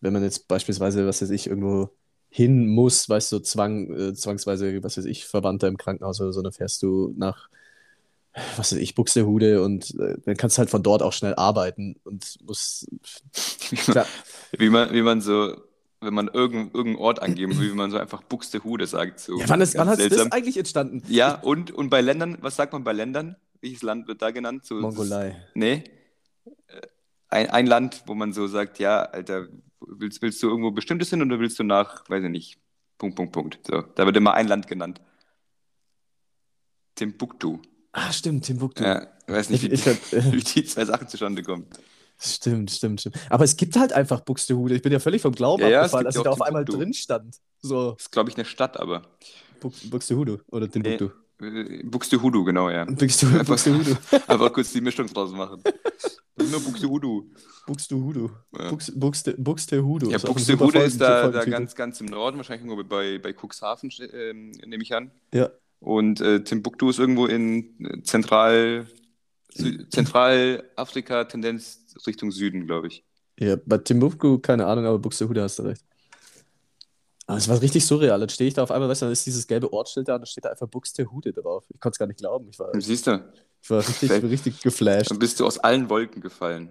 wenn man jetzt beispielsweise, was weiß ich, irgendwo hin muss, weißt du, zwang, äh, zwangsweise, was weiß ich, Verwandter im Krankenhaus oder so, dann fährst du nach, was weiß ich, Buxtehude und äh, dann kannst du halt von dort auch schnell arbeiten und klar, Wie man, wie man so, wenn man irgendeinen irgendeinen Ort angeben will, wie man so einfach Buxtehude sagt. So ja, wann ist, wann hat das eigentlich entstanden? Ja, und, und bei Ländern, was sagt man bei Ländern? Welches Land wird da genannt? So, Mongolei. Nee. Äh, Ein, ein Land, wo man so sagt, ja, Alter, willst, willst du irgendwo Bestimmtes hin oder willst du nach, weiß ich nicht, Punkt, Punkt, Punkt. So, da wird immer ein Land genannt. Timbuktu. Ah, stimmt, Timbuktu. Ja, ich weiß nicht, Ich, wie, ich, hab- wie die zwei Sachen zustande kommen. stimmt, stimmt, stimmt. Aber es gibt halt einfach Buxtehude. Ich bin ja völlig vom Glauben Ja, abgefallen, ja ich da auf einmal drin stand. So, Das ist, glaube ich, eine Stadt, aber. Bux- Buxtehude oder Timbuktu. Äh, Buxtehude, genau, ja. Buxtehude, Buxtehude. Einfach kurz die Mischung draus machen. Nur Buxtehude. Buxtehude. Ja. Buxte, Buxte, Buxtehude. Ja, Ist Buxtehude ist da, da Folgentitel. ganz, ganz im Norden, wahrscheinlich irgendwo bei, bei Cuxhaven, ähm, nehme ich an. Ja, Und äh, Timbuktu ist irgendwo in äh, Zentral, Sü Zentralafrika, Tendenz Richtung Süden, glaube ich. ja, bei Timbuktu, keine Ahnung, aber Buxtehude hast du recht. Aber es war richtig surreal. Dann stehe ich da auf einmal, weißt du, dann ist dieses gelbe Ortsschild da und da steht da einfach Buxtehude drauf. Ich konnte es gar nicht glauben. Ich war, Siehst du, ich war richtig, richtig geflasht. dann bist du aus allen Wolken gefallen.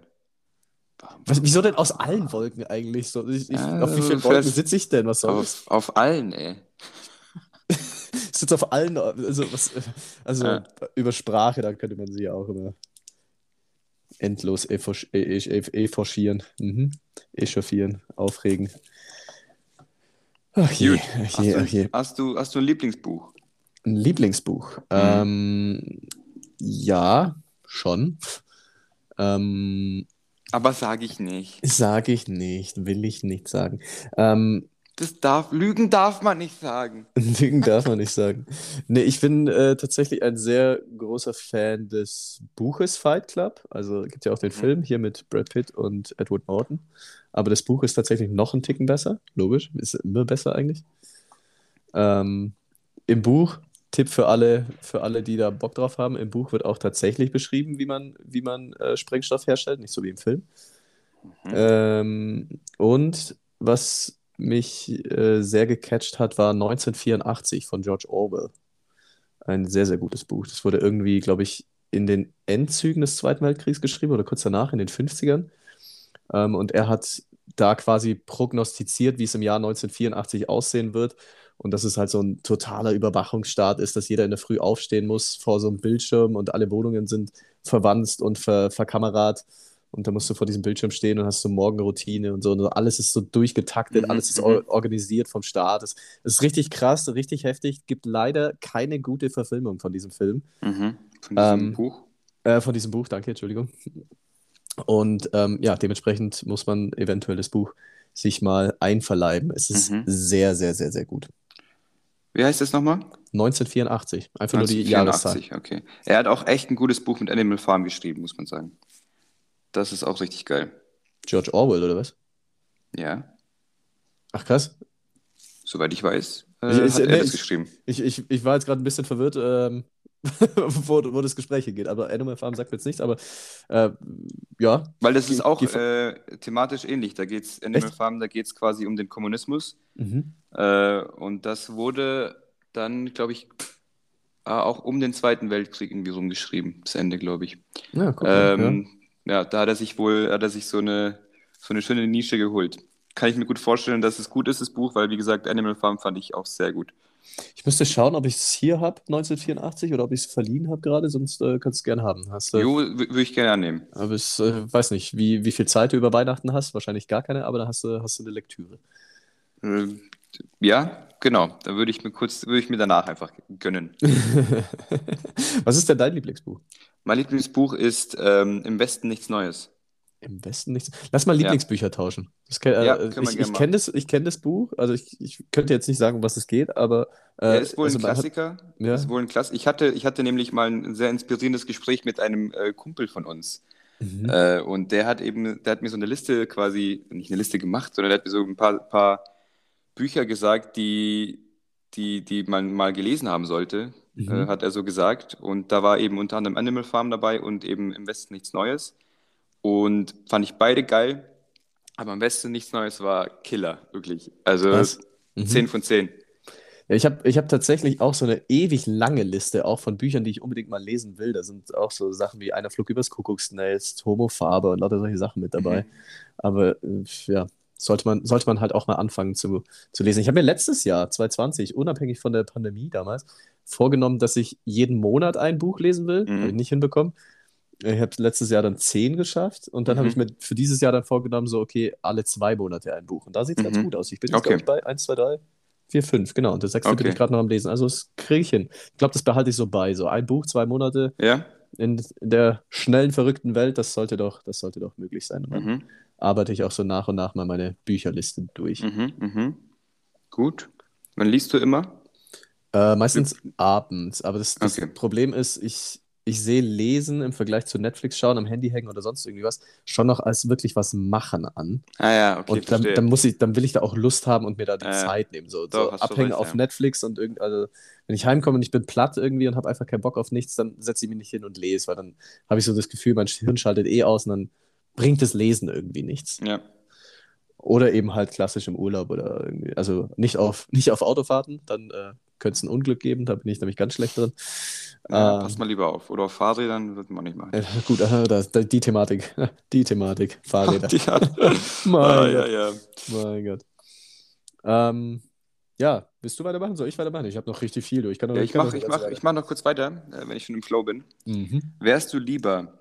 Was, wieso denn aus allen Wolken eigentlich? So, ich, Ja, auf wie vielen Wolken sitze ich denn? Was soll das? Auf, auf allen, ey. Sitze auf allen, also, was, also Ja. über Sprache, da könnte man sie ja auch immer endlos eforsch- e- e- e- eforchieren, mhm. echauffieren, aufregen. Ach je, Gut. ach Hast je, du, ach je. hast du, hast du ein Lieblingsbuch? Ein Lieblingsbuch. Mhm. Ähm, ja, schon. Ähm, Aber sage ich nicht. sage ich nicht, will ich nicht sagen. Ähm, Das darf, Lügen darf man nicht sagen. Lügen darf man nicht sagen. Nee, ich bin äh, tatsächlich ein sehr großer Fan des Buches Fight Club. Also gibt ja auch den. Film hier mit Brad Pitt und Edward Norton. Aber das Buch ist tatsächlich noch ein Ticken besser. Logisch, ist immer besser eigentlich. Ähm, Im Buch, Tipp für alle, für alle, die da Bock drauf haben, im Buch wird auch tatsächlich beschrieben, wie man, wie man äh, Sprengstoff herstellt, nicht so wie im Film. Mhm. Ähm, und was mich äh, sehr gecatcht hat, war 1984 von George Orwell. Ein sehr, sehr gutes Buch. Das wurde irgendwie, glaube ich, in den Endzügen des Zweiten Weltkriegs geschrieben oder kurz danach, in den 50ern. Ähm, und er hat da quasi prognostiziert, wie es im Jahr 1984 aussehen wird. Und dass es halt so ein totaler Überwachungsstaat ist, dass jeder in der Früh aufstehen muss vor so einem Bildschirm und alle Wohnungen sind verwanzt und ver verkamerat. Und da musst du vor diesem Bildschirm stehen und hast so Morgenroutine und so. Und alles ist so durchgetaktet, Mhm, alles ist mhm. or organisiert vom Staat. Es es ist richtig krass, richtig heftig. Gibt leider keine gute Verfilmung von diesem Film. Mhm. Von diesem Ähm, Buch. Äh, von diesem Buch, danke, Entschuldigung. Und ähm, ja, dementsprechend muss man eventuell das Buch sich mal einverleiben. Es ist Mhm. sehr, sehr, sehr, sehr gut. Wie heißt das nochmal? 1984, einfach nur die Jahreszahl. 1984, okay. Er hat auch echt ein gutes Buch mit Animal Farm geschrieben, muss man sagen. Das ist auch richtig geil. George Orwell, oder was? Ja, Ach krass. soweit ich weiß, äh, Ich- ich- hat er nee, das geschrieben. Ich, ich, ich war jetzt gerade ein bisschen verwirrt, ähm, wo, wo das Gespräch hier geht. Aber Animal Farm sagt mir jetzt nichts, aber äh, ja. Weil das ist auch äh, thematisch ähnlich. Da geht es, Animal Echt? Farm, da geht es quasi um den Kommunismus. Mhm. Äh, und das wurde dann, glaube ich, äh, auch um den Zweiten Weltkrieg irgendwie rumgeschrieben. Das Ende, glaube ich. Ja, guck mal, Ähm, ja. Da hat er sich wohl, hat er sich so eine, so eine schöne Nische geholt. Kann ich mir gut vorstellen, dass es gut ist, das Buch, weil, wie gesagt, Animal Farm fand ich auch sehr gut. ja. Ich müsste schauen, ob ich es hier habe, 1984, oder ob ich es verliehen habe gerade, sonst äh, kannst du es gerne haben. Hast du, Jo, würde ich gerne annehmen. aber ich äh, weiß nicht, wie, wie viel Zeit du über Weihnachten hast. Wahrscheinlich gar keine, aber dann hast du, hast du eine Lektüre. Äh, ja, genau. Da würde ich mir kurz, würde ich mir danach einfach gönnen. Was ist denn dein Lieblingsbuch? Mein Lieblingsbuch ist ähm, Im Westen nichts Neues. Im Westen nichts. Lass mal Ja. Lieblingsbücher tauschen. Das kenn, äh, Ja, wir ich ich kenne das, ich kenn das Buch, also ich, ich könnte jetzt nicht sagen, um was es geht, aber äh, Ja, ist wohl also ein man hat- Klassiker. Ja. Ist wohl ein Klass ich, hatte, ich hatte nämlich mal ein sehr inspirierendes Gespräch mit einem äh, Kumpel von uns. Mhm. Äh, und der hat eben, der hat mir so eine Liste quasi, nicht eine Liste gemacht, sondern der hat mir so ein paar, paar Bücher gesagt, die, die, die man mal gelesen haben sollte, Mhm. äh, hat er so gesagt. Und da war eben unter anderem Animal Farm dabei und eben im Westen nichts Neues. Und fand ich beide geil. Aber im Westen nichts Neues war Killer, wirklich. Also Was? Mhm. 10 von 10. Ja, ich habe ich hab tatsächlich auch so eine ewig lange Liste, auch von Büchern, die ich unbedingt mal lesen will. Da sind auch so Sachen wie Einer flog übers Kuckucksnest, Homofarbe und lauter solche Sachen mit dabei. Mhm. Aber äh, ja, sollte man, sollte man halt auch mal anfangen zu, zu lesen. Ich habe mir letztes Jahr, 2020, unabhängig von der Pandemie damals, vorgenommen, dass ich jeden Monat ein Buch lesen will. Mhm. Habe ich nicht hinbekommen. Ich habe letztes Jahr dann zehn geschafft und dann habe Mhm. ich mir für dieses Jahr dann vorgenommen, so, okay, alle zwei Monate ein Buch. Und da sieht es ganz Mhm. gut aus. Ich bin jetzt, Okay. glaube ich, bei 1, 2, 3, 4, 5, genau. Und das sechste bin Okay. ich gerade noch am Lesen. Also das kriege ich hin. Ich glaube, das behalte ich so bei. So ein Buch, zwei Monate Ja? in, in der schnellen, verrückten Welt, das sollte doch, das sollte doch möglich sein. Mhm. Arbeite ich auch so nach und nach mal meine Bücherliste durch. Mhm, mhm. Gut. Wann liest du immer? Äh, meistens abends, aber das, das Okay. Problem ist, ich, ich sehe Lesen im Vergleich zu Netflix schauen, am Handy hängen oder sonst irgendwie was, schon noch als wirklich was machen an. Ah ja, okay, Und dann, dann muss ich, dann will ich da auch Lust haben und mir da die ja. Zeit nehmen. So, Doch, so abhängen recht, auf ja. Netflix und irgend, also wenn ich heimkomme und ich bin platt irgendwie und habe einfach keinen Bock auf nichts, dann setze ich mich nicht hin und lese, weil dann habe ich so das Gefühl, mein Hirn schaltet eh aus und dann bringt das Lesen irgendwie nichts. Ja. Oder eben halt klassisch im Urlaub oder irgendwie, also nicht auf, nicht auf Autofahrten, dann äh, könnte es ein Unglück geben, da bin ich nämlich ganz schlecht drin. ja Ähm, pass mal lieber auf. Oder auf Fahrrädern wird man nicht machen. Äh, gut, aha, das, da- die Thematik, die Thematik, Fahrräder. Die hat- mein ah, Gott, ja, ja. mein Gott. Ähm, ja, willst du weitermachen? Soll ich weitermachen? Ich habe noch richtig viel. Ich kann noch, ja ich kann mache noch ich mach, ich mach noch kurz weiter, äh, wenn ich schon im Flow bin. Mhm. Wärst du lieber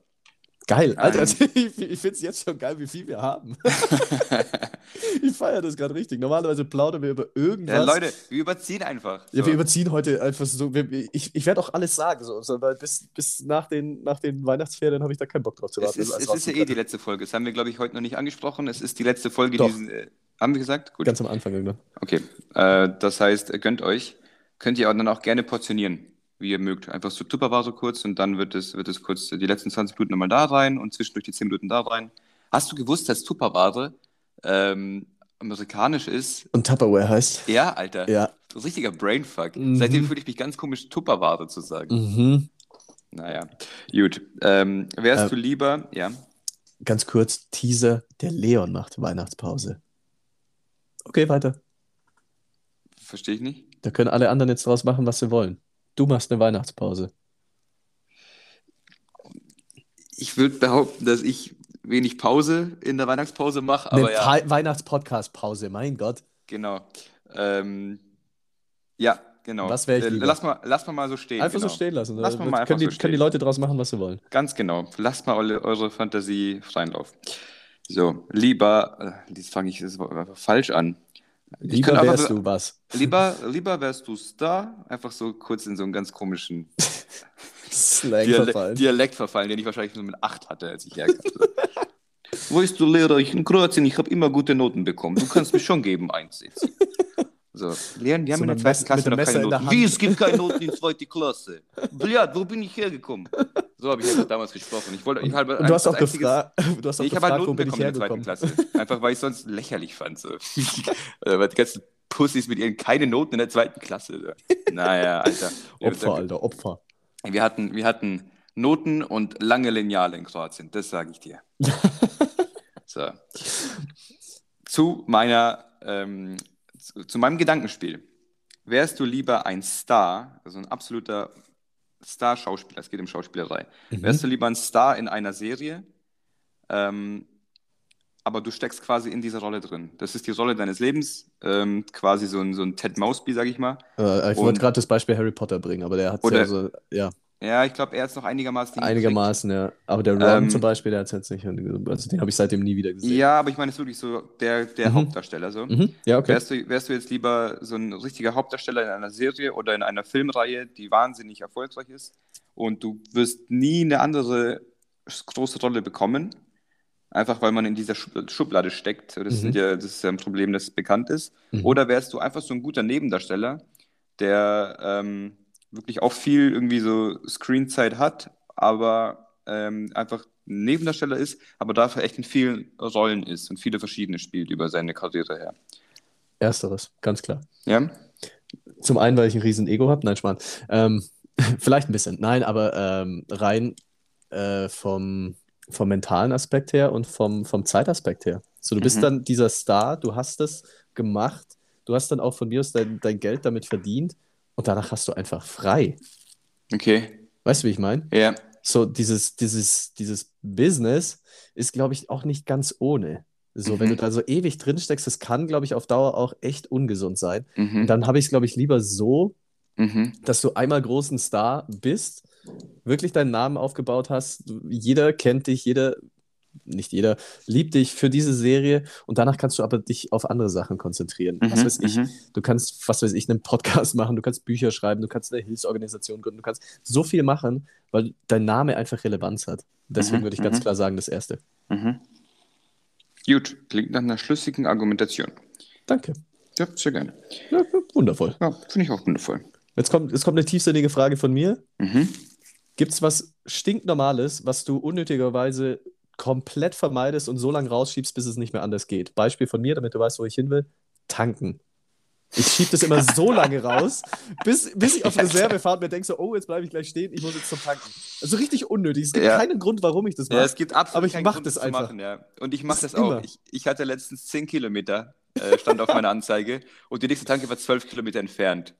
Geil, Alter, Ähm. ich, ich finde es jetzt schon geil, wie viel wir haben. ich feiere das gerade richtig. Normalerweise plaudern wir über irgendwas. Ja, Leute, wir überziehen einfach. Ja, So. wir überziehen heute einfach so. Wir, ich ich werde auch alles sagen, so, so, weil bis, bis nach, den, nach den Weihnachtsferien habe ich da keinen Bock drauf zu es warten. ist, das es ist ja eh die letzte Folge. Das haben wir, glaube ich, heute noch nicht angesprochen. Es ist die letzte Folge Doch. diesen. Äh, haben wir gesagt? Gut. Ganz am Anfang irgendwann. Okay. Äh, das heißt, gönnt euch. Könnt ihr auch dann auch gerne portionieren, wie ihr mögt. Einfach so Tupperware kurz und dann wird es, wird es kurz die letzten 20 Minuten nochmal da rein und zwischendurch die 10 Minuten da rein. Hast du gewusst, dass Tupperware ähm, amerikanisch ist? Und Tupperware heißt. Ja, Alter. Ja. So richtiger Brainfuck. Mhm. Seitdem fühle ich mich ganz komisch, Tupperware zu sagen. Mhm. Naja, gut. Ähm, wärst Äh, du lieber, ja, Ganz kurz: Teaser: Der Leon macht Weihnachtspause. Okay, weiter. verstehe ich nicht. Da können alle anderen jetzt draus machen, was sie wollen. Du machst eine Weihnachtspause. Ich würde behaupten, dass ich wenig Pause in der Weihnachtspause mache, Eine ja, Pa- Weihnachtspodcast-Pause, mein Gott. genau. Ähm, ja, genau. Was wär ich Äh, lieber? lass, mal, lass mal mal so stehen. Einfach genau. so stehen lassen. Lass mal mal einfach können, die, so können die. Leute draus machen, was sie wollen. Ganz genau. Lasst mal eure, Fantasie freien Lauf. So, lieber, äh, jetzt fange ich das einfach falsch an. Lieber wärst so- du was. Lieber, lieber wärst du Star, einfach so kurz in so einen ganz komischen Slang Diale verfallen. Dialekt verfallen, den ich wahrscheinlich nur mit 8 hatte, als ich herkam. Weißt du, Lehrer, ich in Kroatien, ich habe immer gute Noten bekommen. Du kannst mir schon geben, eins. Jetzt. So, Lehren, die haben So in der zweiten Klasse noch keine Noten. Wie, es gibt keine Noten in zweite Klasse. Bljad, wo bin ich hergekommen? So habe ich einfach damals gesprochen. Ich wollte, ich Und du hast auch gefragt, du hast auch Nee, ich habe halt Noten bekommen in der zweiten. Klasse. Einfach weil ich sonst lächerlich fand. So. Äh, weil die ganzen Pussys mit ihren keine Noten in der zweiten Klasse. So. Naja, Alter. Opfer, Alter, Opfer. Wir hatten, wir hatten Noten und lange Lineale in Kroatien, das sage ich dir. so. Zu meiner, ähm, zu, zu meinem Gedankenspiel. Wärst du lieber ein Star, also ein absoluter Star-Schauspieler, es geht um Schauspielerei, Mhm. wärst du lieber ein Star in einer Serie, ähm, aber du steckst quasi in dieser Rolle drin. Das ist die Rolle deines Lebens, ähm, quasi so ein, so ein Ted Mosby, sag ich mal. Äh, ich wollte gerade das Beispiel Harry Potter bringen, aber der hat ja so, ja, Ja, ich glaube, er ist noch einigermaßen hingekriegt. einigermaßen, ja. Aber der Ron Ähm, zum Beispiel, der hat jetzt nicht, also den habe ich seitdem nie wieder gesehen. Ja, aber ich meine, es ist wirklich so der, der Mhm. Hauptdarsteller. So. Mhm. Ja, okay. Wärst, du, wärst du jetzt lieber so ein richtiger Hauptdarsteller in einer Serie oder in einer Filmreihe, die wahnsinnig erfolgreich ist und du wirst nie eine andere große Rolle bekommen, einfach weil man in dieser Schub- Schublade steckt. Das, Mhm. ja, das ist ja ein Problem, das bekannt ist. Mhm. Oder wärst du einfach so ein guter Nebendarsteller, der ähm, wirklich auch viel irgendwie so Screenzeit hat, aber ähm, einfach ein Nebendarsteller ist, aber dafür echt in vielen Rollen ist und viele verschiedene spielt über seine Karriere her. Ersteres, ganz klar. Ja? Zum einen, weil ich ein riesen Ego habe. Nein, Schmarrn. Ähm, vielleicht ein bisschen. Nein, aber ähm, rein äh, vom, vom mentalen Aspekt her und vom, vom Zeitaspekt her. So, du bist Mhm. dann dieser Star, du hast es gemacht, du hast dann auch von mir aus dein, dein Geld damit verdient und danach hast du einfach frei. Okay. Weißt du, wie ich meine? Ja. So, dieses, dieses, dieses Business ist, glaube ich, auch nicht ganz ohne. So, wenn Mhm. du da so ewig drin steckst, das kann, glaube ich, auf Dauer auch echt ungesund sein. Mhm. Und dann habe ich es, glaube ich, lieber so, Mhm. dass du einmal großen Star bist, wirklich deinen Namen aufgebaut hast. Jeder kennt dich, jeder, nicht jeder, liebt dich für diese Serie und danach kannst du aber dich auf andere Sachen konzentrieren. Was Mhm. weiß ich, Mhm. du kannst, was weiß ich, einen Podcast machen, du kannst Bücher schreiben, du kannst eine Hilfsorganisation gründen, du kannst so viel machen, weil dein Name einfach Relevanz hat. Deswegen Mhm, würde ich ganz mhm. klar sagen, das Erste. Mhm. Gut, klingt nach einer schlüssigen Argumentation. Danke. Ja, sehr gerne. Ja, wundervoll. Ja, finde ich auch wundervoll. Jetzt kommt, jetzt kommt eine tiefsinnige Frage von mir. Mhm. Gibt es was stinknormales, was du unnötigerweise komplett vermeidest und so lange rausschiebst, bis es nicht mehr anders geht? Beispiel von mir, damit du weißt, wo ich hin will: Tanken. Ich schiebe das immer so lange raus, bis, bis ich auf Reserve fahre und mir denke so, oh, jetzt bleibe ich gleich stehen, ich muss jetzt zum Tanken. Also richtig unnötig. Es gibt Ja. keinen Grund, warum ich das Ja, mache. es gibt absolut Aber ich keinen Grund, das einfach. machen, ja. Und ich mache Das das auch. Ich, ich hatte letztens 10 Kilometer, äh, stand auf meiner Anzeige, und die nächste Tanke war 12 Kilometer entfernt.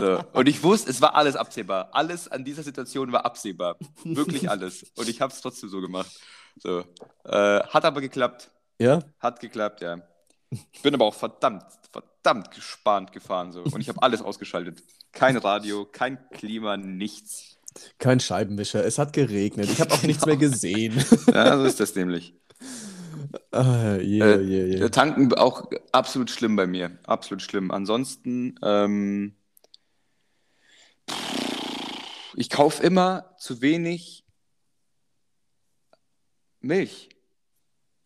So. Und ich wusste, es war alles absehbar. Alles an dieser Situation war absehbar. Wirklich alles. Und ich habe es trotzdem so gemacht. So. Äh, hat aber geklappt. Ja? Hat geklappt, ja. Ich bin aber auch verdammt, verdammt gespannt gefahren. So. Und ich habe alles ausgeschaltet. Kein Radio, kein Klima, nichts. Kein Scheibenwischer. Es hat geregnet. Ich habe auch nichts mehr gesehen. Ja, so ist das nämlich. ah, je, Äh, je, je. Tanken auch absolut schlimm bei mir. Absolut schlimm. Ansonsten, ähm, ich kaufe immer zu wenig Milch.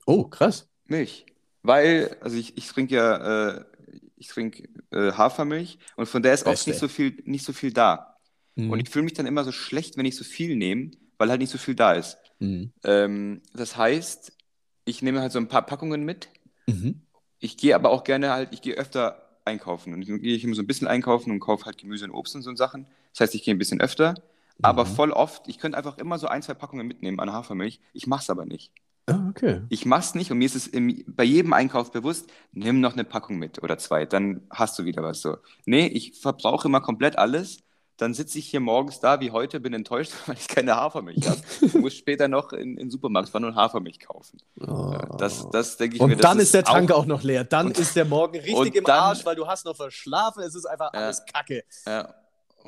Oh, krass. Milch. Weil, also ich, ich trinke ja, äh, ich trinke äh, Hafermilch und von der ist oft Beste. nicht so viel, nicht so viel da. Mhm. Und ich fühle mich dann immer so schlecht, wenn ich so viel nehme, weil halt nicht so viel da ist. Mhm. Ähm, das heißt, ich nehme halt so ein paar Packungen mit. Mhm. Ich gehe aber auch gerne halt, ich gehe öfter einkaufen. Und ich gehe ich immer so ein bisschen einkaufen und kaufe halt Gemüse und Obst und so Sachen. Das heißt, ich gehe ein bisschen öfter. Aber Mhm. voll oft, ich könnte einfach immer so ein, zwei Packungen mitnehmen an Hafermilch. Ich mache es aber nicht. Ah, okay. Ich mache es nicht und mir ist es im, bei jedem Einkauf bewusst, nimm noch eine Packung mit oder zwei, dann hast du wieder was so. Nee, ich verbrauche immer komplett alles. Dann sitze ich hier morgens da wie heute, bin enttäuscht, weil ich keine Hafermilch habe. muss später noch in, in den Supermarkt fahren und Hafermilch kaufen. Oh. Das, das denke ich mir. und dann ist der Tank auch auch noch leer. Dann ist der Morgen richtig und im dann- Arsch, weil du hast noch verschlafen. Es ist einfach Ja. alles Kacke. Ja.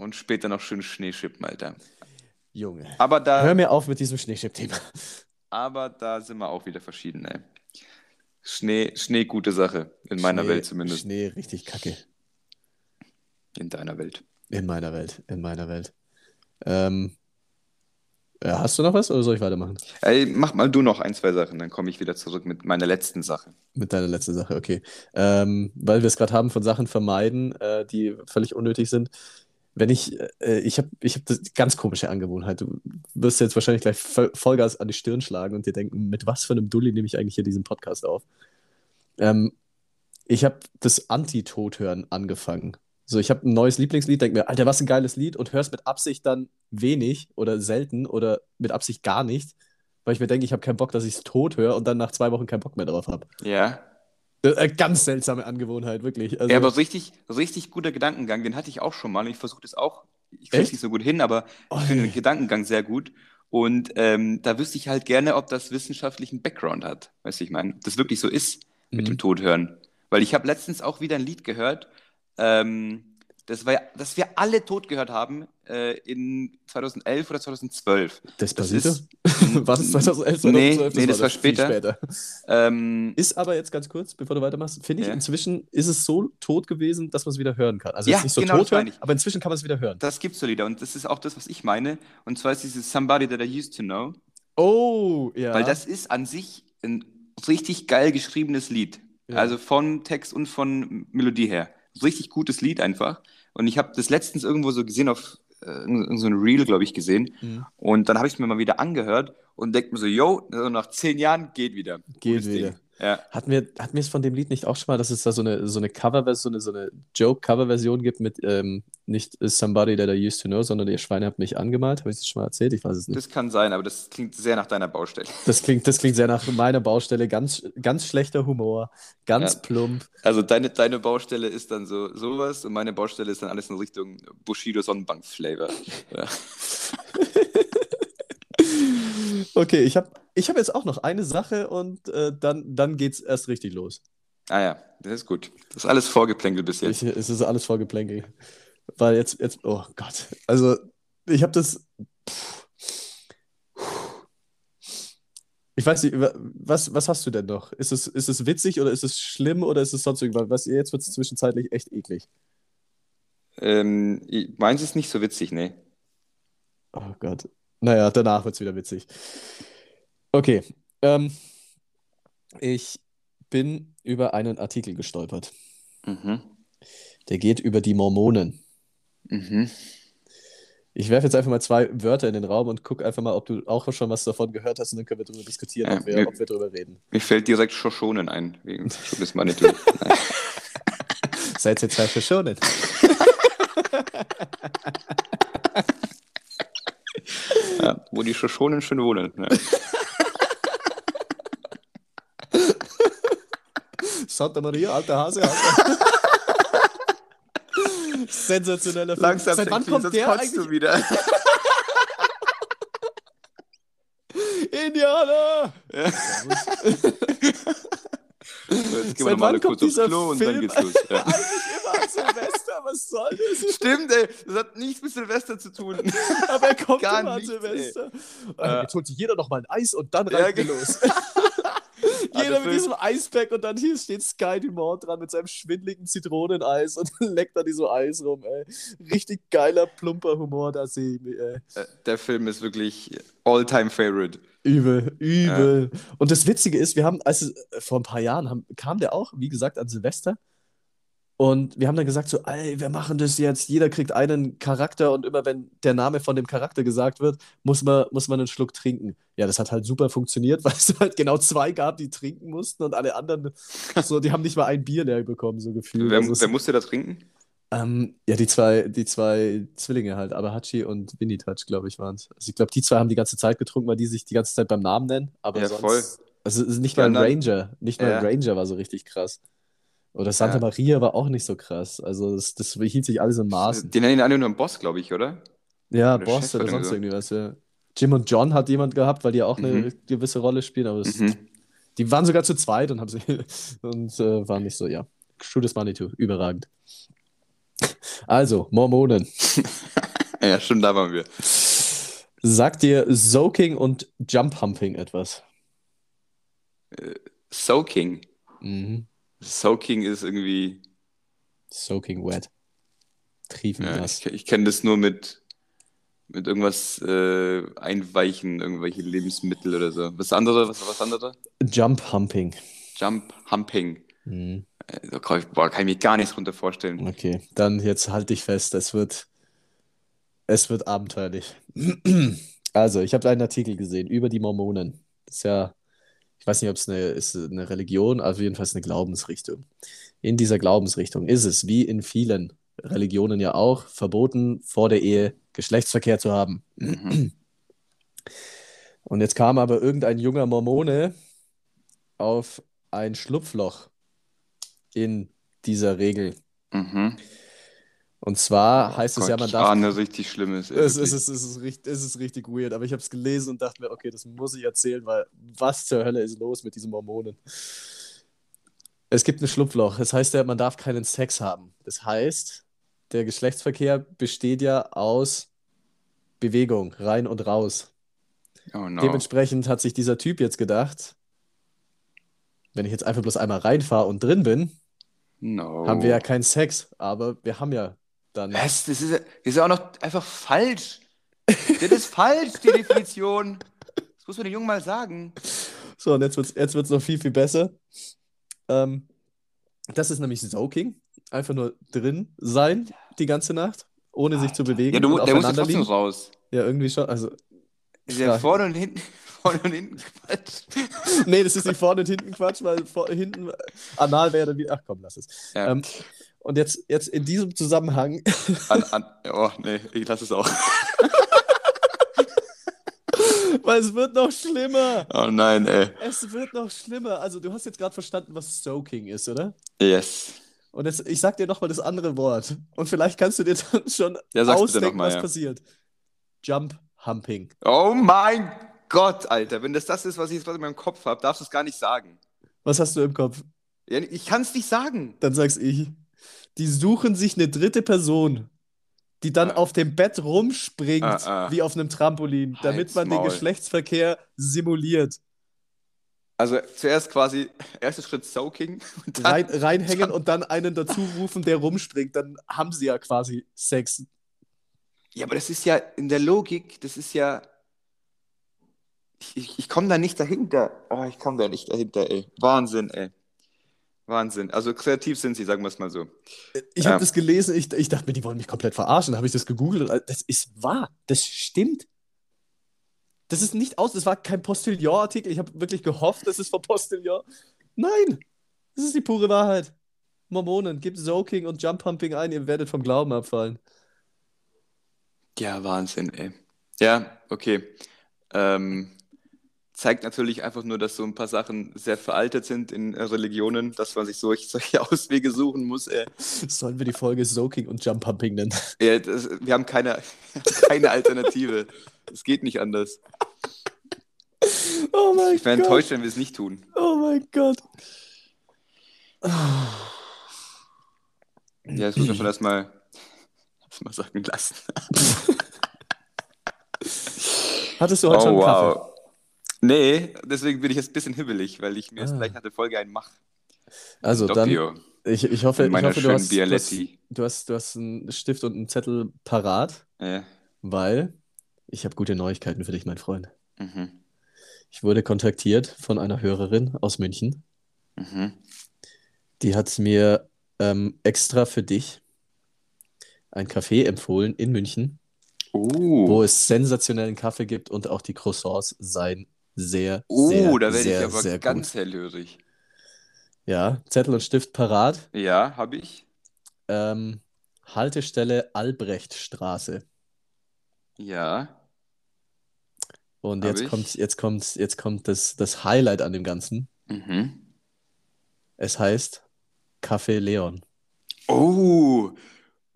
Und später noch schön Schnee schippen, Alter. Junge. Aber Hör da, mir auf mit diesem Schneeschipp-Thema. aber da sind wir auch wieder verschieden, ey. Schnee, Schnee, gute Sache. In meiner Schnee- Welt zumindest. Schnee, richtig Kacke. In deiner Welt. In meiner Welt. In meiner Welt. Ähm, ja, hast du noch was oder soll ich weitermachen? Ey, mach mal du noch ein, zwei Sachen, dann komme ich wieder zurück mit meiner letzten Sache. Mit deiner letzten Sache, okay. Ähm, weil wir es gerade haben von Sachen vermeiden, äh, die völlig unnötig sind. Wenn ich, äh, ich habe ich hab das ganz komische Angewohnheit. Du wirst jetzt wahrscheinlich gleich Voll- Vollgas an die Stirn schlagen und dir denken, mit was für einem Dulli nehme ich eigentlich hier diesen Podcast auf? Ähm, ich habe das Anti-Tod-Hören angefangen. So, ich habe ein neues Lieblingslied, denke mir, Alter, was ein geiles Lied und hör's mit Absicht dann wenig oder selten oder mit Absicht gar nicht, weil ich mir denke, ich habe keinen Bock, dass ich es tot höre und dann nach zwei Wochen keinen Bock mehr drauf habe. Ja. Äh, ganz seltsame Angewohnheit, wirklich. Also, Ja, aber richtig, richtig guter Gedankengang, den hatte ich auch schon mal. Ich versuche das auch, ich kriege es nicht so gut hin, aber Oh, ich finde den Gedankengang sehr gut. Und ähm, da wüsste ich halt gerne, ob das wissenschaftlichen Background hat. Weißt du, ich meine, ob das wirklich so ist mit Mhm. dem Todhören. Weil ich habe letztens auch wieder ein Lied gehört, ähm, das, war, ja- das wir alle tot gehört haben äh, in 2011 oder 2012. Despacito? ist- war das 2011, Nee, 2012? nee, das war viel später. Ähm, Ist aber jetzt ganz kurz, bevor du weitermachst, finde ich, Ja. inzwischen ist es so tot gewesen, dass man es wieder hören kann. Also Ja, nicht so genau, tot das hören, aber inzwischen kann man es wieder hören. das gibt so Lieder und das ist auch das, was ich meine. Und zwar ist dieses Somebody That I Used to Know. Oh, ja. Weil das ist an sich ein richtig geil geschriebenes Lied. Ja. Also von Text und von Melodie her. Richtig gutes Lied einfach. Und ich habe das letztens irgendwo so gesehen auf äh, irgend so ein Reel, glaube ich, gesehen. Mhm. Und dann habe ich es mir mal wieder angehört und denke mir so, yo, also nach zehn Jahren geht wieder. Geht Gutes wieder. Ding. Ja. Hatten wir, hatten wir es von dem Lied nicht auch schon mal, dass es da so eine, so eine Coverversion, so eine, so eine Joke-Cover-Version gibt mit ähm, nicht Somebody That I Used to Know, sondern ihr Schweine habt mich angemalt? Habe ich das schon mal erzählt? Ich weiß es nicht. Das kann sein, aber das klingt sehr nach deiner Baustelle. Das klingt, das klingt sehr nach meiner Baustelle. Ganz, ganz schlechter Humor, ganz Ja. plump. Also deine, deine Baustelle ist dann so sowas und meine Baustelle ist dann alles in Richtung Bushido Sonnenbank-Flavor. Okay, ich habe ich hab jetzt auch noch eine Sache und äh, dann, dann geht es erst richtig los. Ah ja, das ist gut. Das ist alles vorgeplänkelt bis jetzt. Ich, es ist alles vorgeplänkel. Weil jetzt, jetzt, oh Gott. Also, ich habe das. Ich weiß nicht, wa- was, was hast du denn noch? Ist es, ist es witzig oder ist es schlimm oder ist es sonst irgendwas? Was, jetzt wird es zwischenzeitlich echt eklig. Ähm, meins ist nicht so witzig, ne? Oh Gott. Naja, danach wird es wieder witzig. Okay. Ähm, ich bin über einen Artikel gestolpert. Mhm. Der geht über die Mormonen. Mhm. Ich werfe jetzt einfach mal zwei Wörter in den Raum und guck einfach mal, ob du auch schon was davon gehört hast und dann können wir darüber diskutieren, Ja, ob wir, mir- ob wir darüber reden. Mir fällt direkt Shoshonen ein, wegen Schönes Manitou. Seid ihr Zeit für schonen? ja, wo die Shoshonen schön wohnen. Ja. Santa Maria, alter Hase, alter. Sensationeller Film. Langsam, Seit wann kommt der kotzt eigentlich? du wieder. Indianer! Jetzt gehen wir nochmal kurz aufs Klo und dann geht's los. Ja. Eigentlich immer an Silvester, was soll das? Stimmt, ey. Das hat nichts mit Silvester zu tun. Aber er kommt Gar immer an nichts, Silvester. Äh. Jetzt holt sich jeder noch mal ein Eis und dann Ja, genau. los. Der mit diesem Eispack und dann hier steht Sky Dumont dran mit seinem schwindeligen Zitroneneis und leckt da so Eis rum, ey. Richtig geiler, plumper Humor, da sehe ich mich, ey. Äh, Der Film ist wirklich All-Time-Favorite. Übel, übel. Und das Witzige ist, wir haben, als es, äh, vor ein paar Jahren haben, kam der auch, wie gesagt, an Silvester. Und wir haben dann gesagt, so, ey, wir machen das jetzt. Jeder kriegt einen Charakter und immer wenn der Name von dem Charakter gesagt wird, muss man, muss man einen Schluck trinken. Ja, das hat halt super funktioniert, weil es halt genau zwei gab, die trinken mussten und alle anderen, so, die haben nicht mal ein Bier leer bekommen, so gefühlt. Wer, Also wer musste da trinken? ähm, ja, die zwei, die zwei Zwillinge halt, Abahachi und Vinny-Touch, glaube ich, waren es. Also ich glaube, die zwei haben die ganze Zeit getrunken, weil die sich die ganze Zeit beim Namen nennen. Aber Ja, sonst, voll. Also es ist nicht mal ein Ranger. Nicht mal ein Ja. Ranger war so richtig krass. Oder Santa Ja. Maria war auch nicht so krass. Also das, das hielt sich alles in Maßen. Die nennen ihn alle nur einen Boss, glaube ich, oder? Ja, oder Boss oder oder sonst so. irgendwie was, ja. Jim und John hat jemand gehabt, weil die auch eine Mhm. gewisse Rolle spielen, aber das, Mhm. die waren sogar zu zweit und haben sie und äh, waren nicht so, ja. Shoot Manitou, überragend. Also, Mormonen. Ja, stimmt, da waren wir. Sagt dir Soaking und Jump Humping etwas? Soaking. Mhm. Soaking ist irgendwie. Soaking wet. Triefen Ja, nass. ich ich kenne das nur mit, mit irgendwas äh, einweichen, irgendwelche Lebensmittel oder so. Was andere? Was was andere? Jump Humping. Jump Humping. Mhm. Äh, Da kann ich, boah, kann ich mir gar nichts drunter vorstellen. Okay, dann jetzt halt dich fest. Es wird, es wird abenteuerlich. Also, ich habe einen Artikel gesehen über die Mormonen. Das ist ja, ich weiß nicht, ob es eine, ist eine Religion, also jedenfalls eine Glaubensrichtung. In dieser Glaubensrichtung ist es, wie in vielen Religionen ja auch, verboten, vor der Ehe Geschlechtsverkehr zu haben. Mhm. Und jetzt kam aber irgendein junger Mormone auf ein Schlupfloch in dieser Regel. Mhm. Und zwar heißt es ja, man darf. ahne richtig Schlimmes. ey, Es, es, ist, es, ist richtig, es ist richtig weird, aber ich habe es gelesen und dachte mir, okay, das muss ich erzählen, weil was zur Hölle ist los mit diesen Mormonen? Es gibt ein Schlupfloch. Das heißt ja, man darf keinen Sex haben. Das heißt, der Geschlechtsverkehr besteht ja aus Bewegung, rein und raus. Oh no. Dementsprechend hat sich dieser Typ jetzt gedacht, wenn ich jetzt einfach bloß einmal reinfahre und drin bin, No. haben wir ja keinen Sex, aber wir haben ja dann. Was? Das ist, ist auch noch einfach falsch. Das ist falsch, die Definition. Das muss man den Jungen mal sagen. So, und jetzt wird es jetzt wird's noch viel, viel besser. Ähm, das ist nämlich Soaking. Einfach nur drin sein die ganze Nacht, ohne sich zu bewegen. Ja, du, der muss ja trotzdem liegen. raus. Ja, irgendwie schon. Also, Ist ja Ja. vorne und hinten, vorne und hinten Quatsch. nee, das ist nicht vorne und hinten Quatsch, weil vor, hinten anal wäre dann wieder. Ach komm, lass es. Ja. Ähm, und jetzt, jetzt in diesem Zusammenhang, An, an, oh, nee, ich lasse es auch. weil es wird noch schlimmer. Oh nein, ey. Es wird noch schlimmer. Also, du hast jetzt gerade verstanden, was Soaking ist, oder? Yes. Und jetzt, ich sag dir nochmal das andere Wort. Und vielleicht kannst du dir dann schon Ja, ausdenken, mal, was ja. passiert. Jump Humping. Oh mein Gott, Alter. Wenn das das ist, was ich jetzt gerade in meinem Kopf habe, darfst du es gar nicht sagen. Was hast du im Kopf? Ja, ich kann es nicht sagen. Dann sag's ich. Die suchen sich eine dritte Person, die dann Ah. auf dem Bett rumspringt, Ah, ah. wie auf einem Trampolin, damit Halt's man den Maul. Geschlechtsverkehr simuliert. Also zuerst quasi, erster Schritt Soaking. Dann, Rein, reinhängen und dann einen dazu rufen, der rumspringt. Dann haben sie ja quasi Sex. Ja, aber das ist ja in der Logik, das ist ja. Ich, ich, ich komme da nicht dahinter. Oh, ich komme da nicht dahinter, ey. Wahnsinn, ey. Wahnsinn. Also kreativ sind sie, sagen wir es mal so. Ich habe das gelesen, ich, ich dachte mir, die wollen mich komplett verarschen. Habe ich das gegoogelt und das ist wahr. Das stimmt. Das ist nicht aus, das war kein Postillon-Artikel. Ich habe wirklich gehofft, das ist vom Postillon. Nein, das ist die pure Wahrheit. Mormonen, gebt Soaking und Jump Pumping ein, ihr werdet vom Glauben abfallen. Ja, Wahnsinn, ey. Ja, okay. Ähm, zeigt natürlich einfach nur, dass so ein paar Sachen sehr veraltet sind in äh, Religionen, dass man sich solch, solche Auswege suchen muss, ey. Sollen wir die Folge Soaking und Jump Pumping nennen? Ja, das, wir haben keine, keine Alternative. Es geht nicht anders. Oh mein Ich wäre enttäuscht, wenn wir es nicht tun. Oh mein Gott. Ja, das muss man schon erstmal Hab's mal sagen lassen. Hattest du heute schon einen Kaffee? Nee, deswegen bin ich jetzt ein bisschen hibbelig, weil ich mir jetzt Ah. gleich nach der Folge einen mache. Also dann, Doppio. ich, ich hoffe, ich hoffe du, hast, du, hast, du, hast, du hast einen Stift und einen Zettel parat, Ja. weil ich habe gute Neuigkeiten für dich, mein Freund. Mhm. Ich wurde kontaktiert von einer Hörerin aus München. Mhm. Die hat mir ähm, extra für dich ein Café empfohlen in München, Oh. wo es sensationellen Kaffee gibt und auch die Croissants seien sehr, Oh, sehr, da werde ich sehr, aber sehr ganz gut. hellhörig. Ja, Zettel und Stift parat. Ja, habe ich. Ähm, Haltestelle Albrechtstraße. Ja. Und jetzt ich. kommt, jetzt kommt, jetzt kommt das, das Highlight an dem Ganzen. Mhm. Es heißt Café Leon. Oh,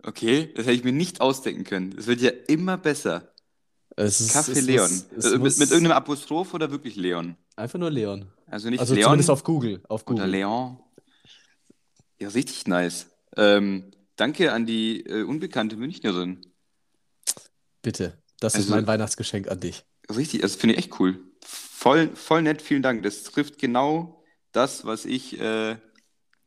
okay, das hätte ich mir nicht ausdenken können. Es wird ja immer besser. Es ist, Café es Leon. muss- es Äh, mit, muss mit irgendeinem Apostroph oder wirklich Leon? einfach nur Leon. Also nicht Also Leon zumindest auf Google. Auf oder Google. Leon. Ja, richtig nice. Ähm, danke an die äh, unbekannte Münchnerin. Bitte. Das ist Also- mein Weihnachtsgeschenk an dich. Richtig, das finde ich echt cool. Voll, voll nett, vielen Dank. Das trifft genau das, was ich, äh,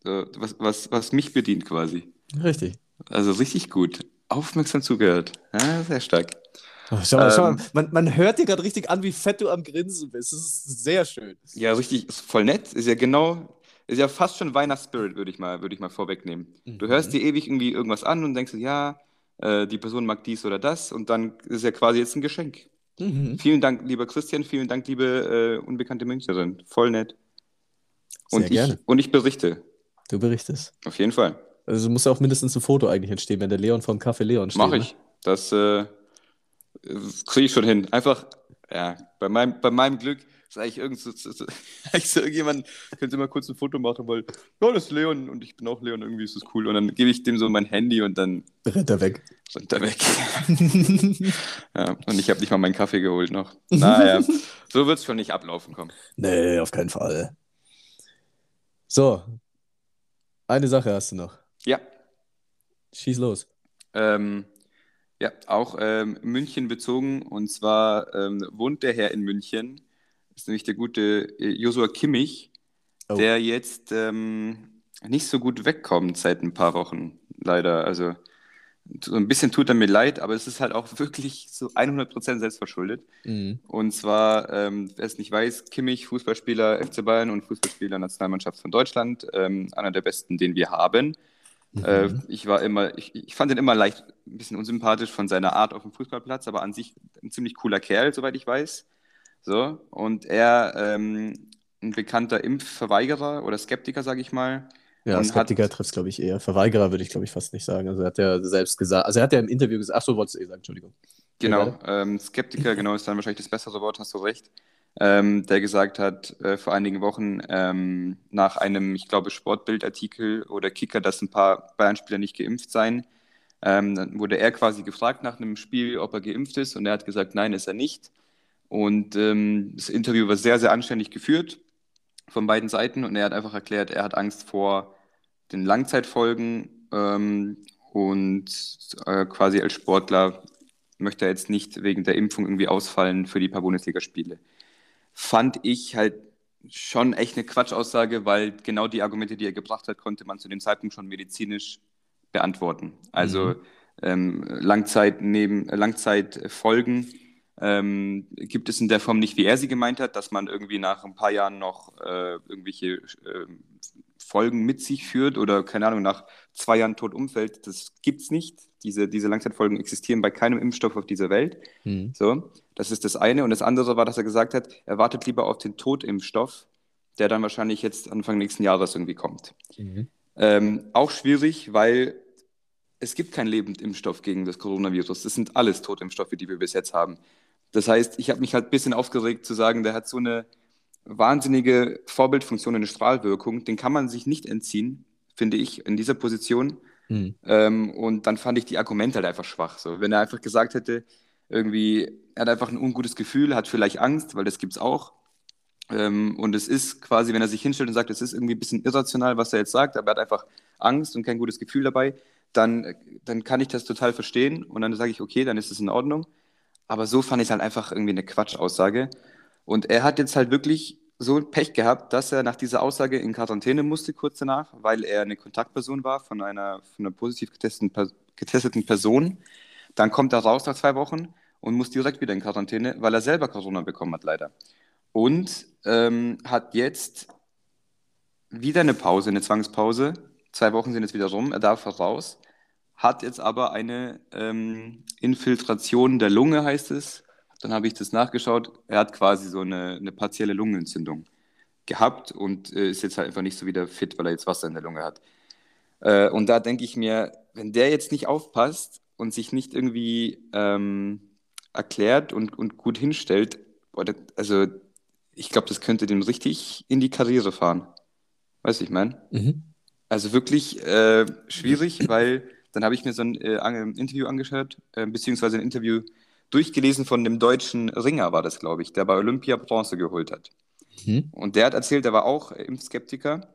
so, was, was, was mich bedient quasi. Richtig. Also richtig gut. Aufmerksam zugehört. Ja, sehr stark. Schau mal, schau Ähm, mal. Man, man hört dir gerade richtig an, wie fett du am Grinsen bist. Das ist sehr schön. Ja, richtig, ist voll nett. Ist ja genau, ist ja fast schon Weihnachtsspirit, würde ich mal, würde ich mal vorwegnehmen. Du Mhm. hörst dir ewig irgendwie irgendwas an und denkst, ja, äh, die Person mag dies oder das und dann ist ja quasi jetzt ein Geschenk. Mhm. Vielen Dank, lieber Christian, vielen Dank, liebe äh, unbekannte Münchnerin. Voll nett. Und Sehr gerne. ich, und ich berichte, Du berichtest. auf jeden Fall. Also muss auch mindestens ein Foto eigentlich entstehen, wenn der Leon vom Café Leon steht. Mache ne? ich. Das äh, kriege ich schon hin. Einfach, ja, bei meinem, bei meinem Glück sage ich irgend so, so, so, irgendjemand, könnt ihr mal kurz ein Foto machen, weil, ja, das ist Leon und ich bin auch Leon, irgendwie ist das cool. Und dann gebe ich dem so mein Handy und dann Rennt er weg. rennt er weg. ja, und ich habe nicht mal meinen Kaffee geholt noch. Naja, so wird es schon nicht ablaufen, komm. nee, auf keinen Fall. So. Eine Sache hast du noch. Ja, Schieß los. ähm, ja, auch ähm, München bezogen. Und zwar ähm, wohnt der Herr in München. Das ist nämlich der gute äh, Josua Kimmich, Oh. der jetzt ähm, nicht so gut wegkommt seit ein paar Wochen, leider. Also so ein bisschen tut er mir leid, aber es ist halt auch wirklich so 100% selbstverschuldet. Mhm. Und zwar, ähm, wer es nicht weiß, Kimmich, Fußballspieler FC Bayern und Fußballspieler Nationalmannschaft von Deutschland, ähm, einer der besten, den wir haben. Äh, Mhm. ich war immer, ich, ich fand ihn immer leicht ein bisschen unsympathisch von seiner Art auf dem Fußballplatz, aber an sich ein ziemlich cooler Kerl, soweit ich weiß. So, und er, ähm, ein bekannter Impfverweigerer oder Skeptiker, sage ich mal. Ja, Skeptiker trifft es, glaube ich, eher. Verweigerer würde ich, glaube ich, fast nicht sagen. Also er hat ja selbst gesagt, also er hat ja im Interview gesagt, ach so, wolltest du eh sagen, Entschuldigung. Genau, ähm, Skeptiker, genau, ist dann wahrscheinlich das bessere Wort, hast du recht. Ähm, der gesagt hat äh, vor einigen Wochen ähm, nach einem, ich glaube, Sportbildartikel oder Kicker, dass ein paar Bayern-Spieler nicht geimpft seien. Ähm, dann wurde er quasi gefragt nach einem Spiel, ob er geimpft ist, und er hat gesagt, nein, ist er nicht. Und ähm, das Interview war sehr, sehr anständig geführt von beiden Seiten und er hat einfach erklärt, er hat Angst vor den Langzeitfolgen ähm, und äh, quasi als Sportler möchte er jetzt nicht wegen der Impfung irgendwie ausfallen für die paar Bundesligaspiele. Fand ich halt schon echt eine Quatschaussage, weil genau die Argumente, die er gebracht hat, konnte man zu dem Zeitpunkt schon medizinisch beantworten. Also Mhm. ähm, Langzeit neben, äh, Langzeitfolgen ähm, gibt es in der Form nicht, wie er sie gemeint hat, dass man irgendwie nach ein paar Jahren noch äh, irgendwelche ähm, Folgen mit sich führt oder keine Ahnung, nach zwei Jahren tot umfällt. Das gibt's nicht. Diese, diese Langzeitfolgen existieren bei keinem Impfstoff auf dieser Welt. Mhm. So, das ist das eine. Und das andere war, dass er gesagt hat, er wartet lieber auf den Totimpfstoff, der dann wahrscheinlich jetzt Anfang nächsten Jahres irgendwie kommt. Mhm. Ähm, auch schwierig, weil es gibt keinen Lebendimpfstoff gegen das Coronavirus. Das sind alles Totimpfstoffe, die wir bis jetzt haben. Das heißt, ich habe mich halt ein bisschen aufgeregt zu sagen, der hat so eine wahnsinnige Vorbildfunktion, eine Strahlwirkung. Den kann man sich nicht entziehen, finde ich, in dieser Position. Mhm. Ähm, und dann fand ich die Argumente halt einfach schwach. So, wenn er einfach gesagt hätte, irgendwie, er hat einfach ein ungutes Gefühl, hat vielleicht Angst, weil das gibt's auch. Ähm, und es ist quasi, wenn er sich hinstellt und sagt, es ist irgendwie ein bisschen irrational, was er jetzt sagt, aber er hat einfach Angst und kein gutes Gefühl dabei, dann, dann kann ich das total verstehen und dann sage ich, okay, dann ist es in Ordnung. Aber so fand ich es halt einfach irgendwie eine Quatschaussage. Und er hat jetzt halt wirklich so Pech gehabt, dass er nach dieser Aussage in Quarantäne musste kurz danach, weil er eine Kontaktperson war von einer, von einer positiv getesteten, getesteten Person. Dann kommt er raus nach zwei Wochen und muss direkt wieder in Quarantäne, weil er selber Corona bekommen hat, leider. Und ähm, hat jetzt wieder eine Pause, eine Zwangspause. Zwei Wochen sind jetzt wieder rum, er darf raus. Hat jetzt aber eine ähm, Infiltration der Lunge, heißt es. Dann habe ich das nachgeschaut. Er hat quasi so eine, eine partielle Lungenentzündung gehabt und äh, ist jetzt halt einfach nicht so wieder fit, weil er jetzt Wasser in der Lunge hat. Äh, und da denke ich mir, wenn der jetzt nicht aufpasst und sich nicht irgendwie ähm, erklärt und, und gut hinstellt, also ich glaube, das könnte dem richtig in die Karriere fahren. Weißt du, ich meine? Mhm. Also wirklich äh, schwierig, weil dann habe ich mir so ein äh, Interview angeschaut, äh, beziehungsweise ein Interview durchgelesen von dem deutschen Ringer, war das, glaube ich, der bei Olympia Bronze geholt hat. Mhm. Und der hat erzählt, er war auch Impfskeptiker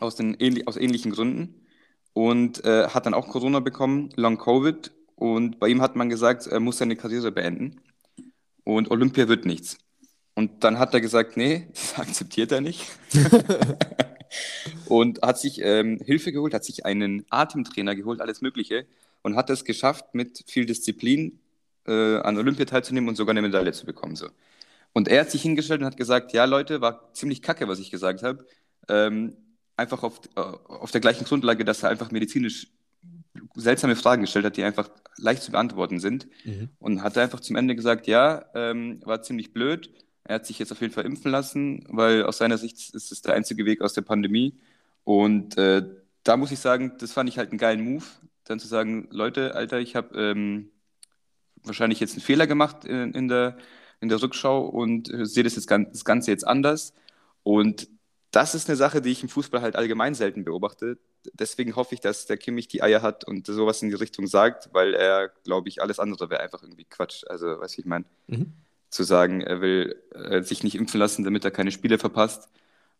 aus, den, aus ähnlichen Gründen und äh, hat dann auch Corona bekommen, Long Covid. Und bei ihm hat man gesagt, er muss seine Karriere beenden und Olympia wird nichts. Und dann hat er gesagt, nee, das akzeptiert er nicht. und hat sich ähm, Hilfe geholt, hat sich einen Atemtrainer geholt, alles Mögliche und hat es geschafft, mit viel Disziplin äh, an Olympia teilzunehmen und sogar eine Medaille zu bekommen. So. Und er hat sich hingestellt und hat gesagt, ja Leute, war ziemlich kacke, was ich gesagt habe. Ähm, einfach auf, äh, auf der gleichen Grundlage, dass er einfach medizinisch seltsame Fragen gestellt hat, die einfach leicht zu beantworten sind. Mhm. Und hat einfach zum Ende gesagt, ja, ähm, war ziemlich blöd. Er hat sich jetzt auf jeden Fall impfen lassen, weil aus seiner Sicht ist es der einzige Weg aus der Pandemie. Und äh, da muss ich sagen, das fand ich halt einen geilen Move, dann zu sagen, Leute, Alter, ich habe ähm, wahrscheinlich jetzt einen Fehler gemacht in, in der, in der Rückschau und äh, sehe das, jetzt, das Ganze jetzt anders. Und das ist eine Sache, die ich im Fußball halt allgemein selten beobachte. Deswegen hoffe ich, dass der Kimmich die Eier hat und sowas in die Richtung sagt, weil er, glaube ich, alles andere wäre einfach irgendwie Quatsch. Also, was ich meine, mhm. zu sagen, er will äh, sich nicht impfen lassen, damit er keine Spiele verpasst.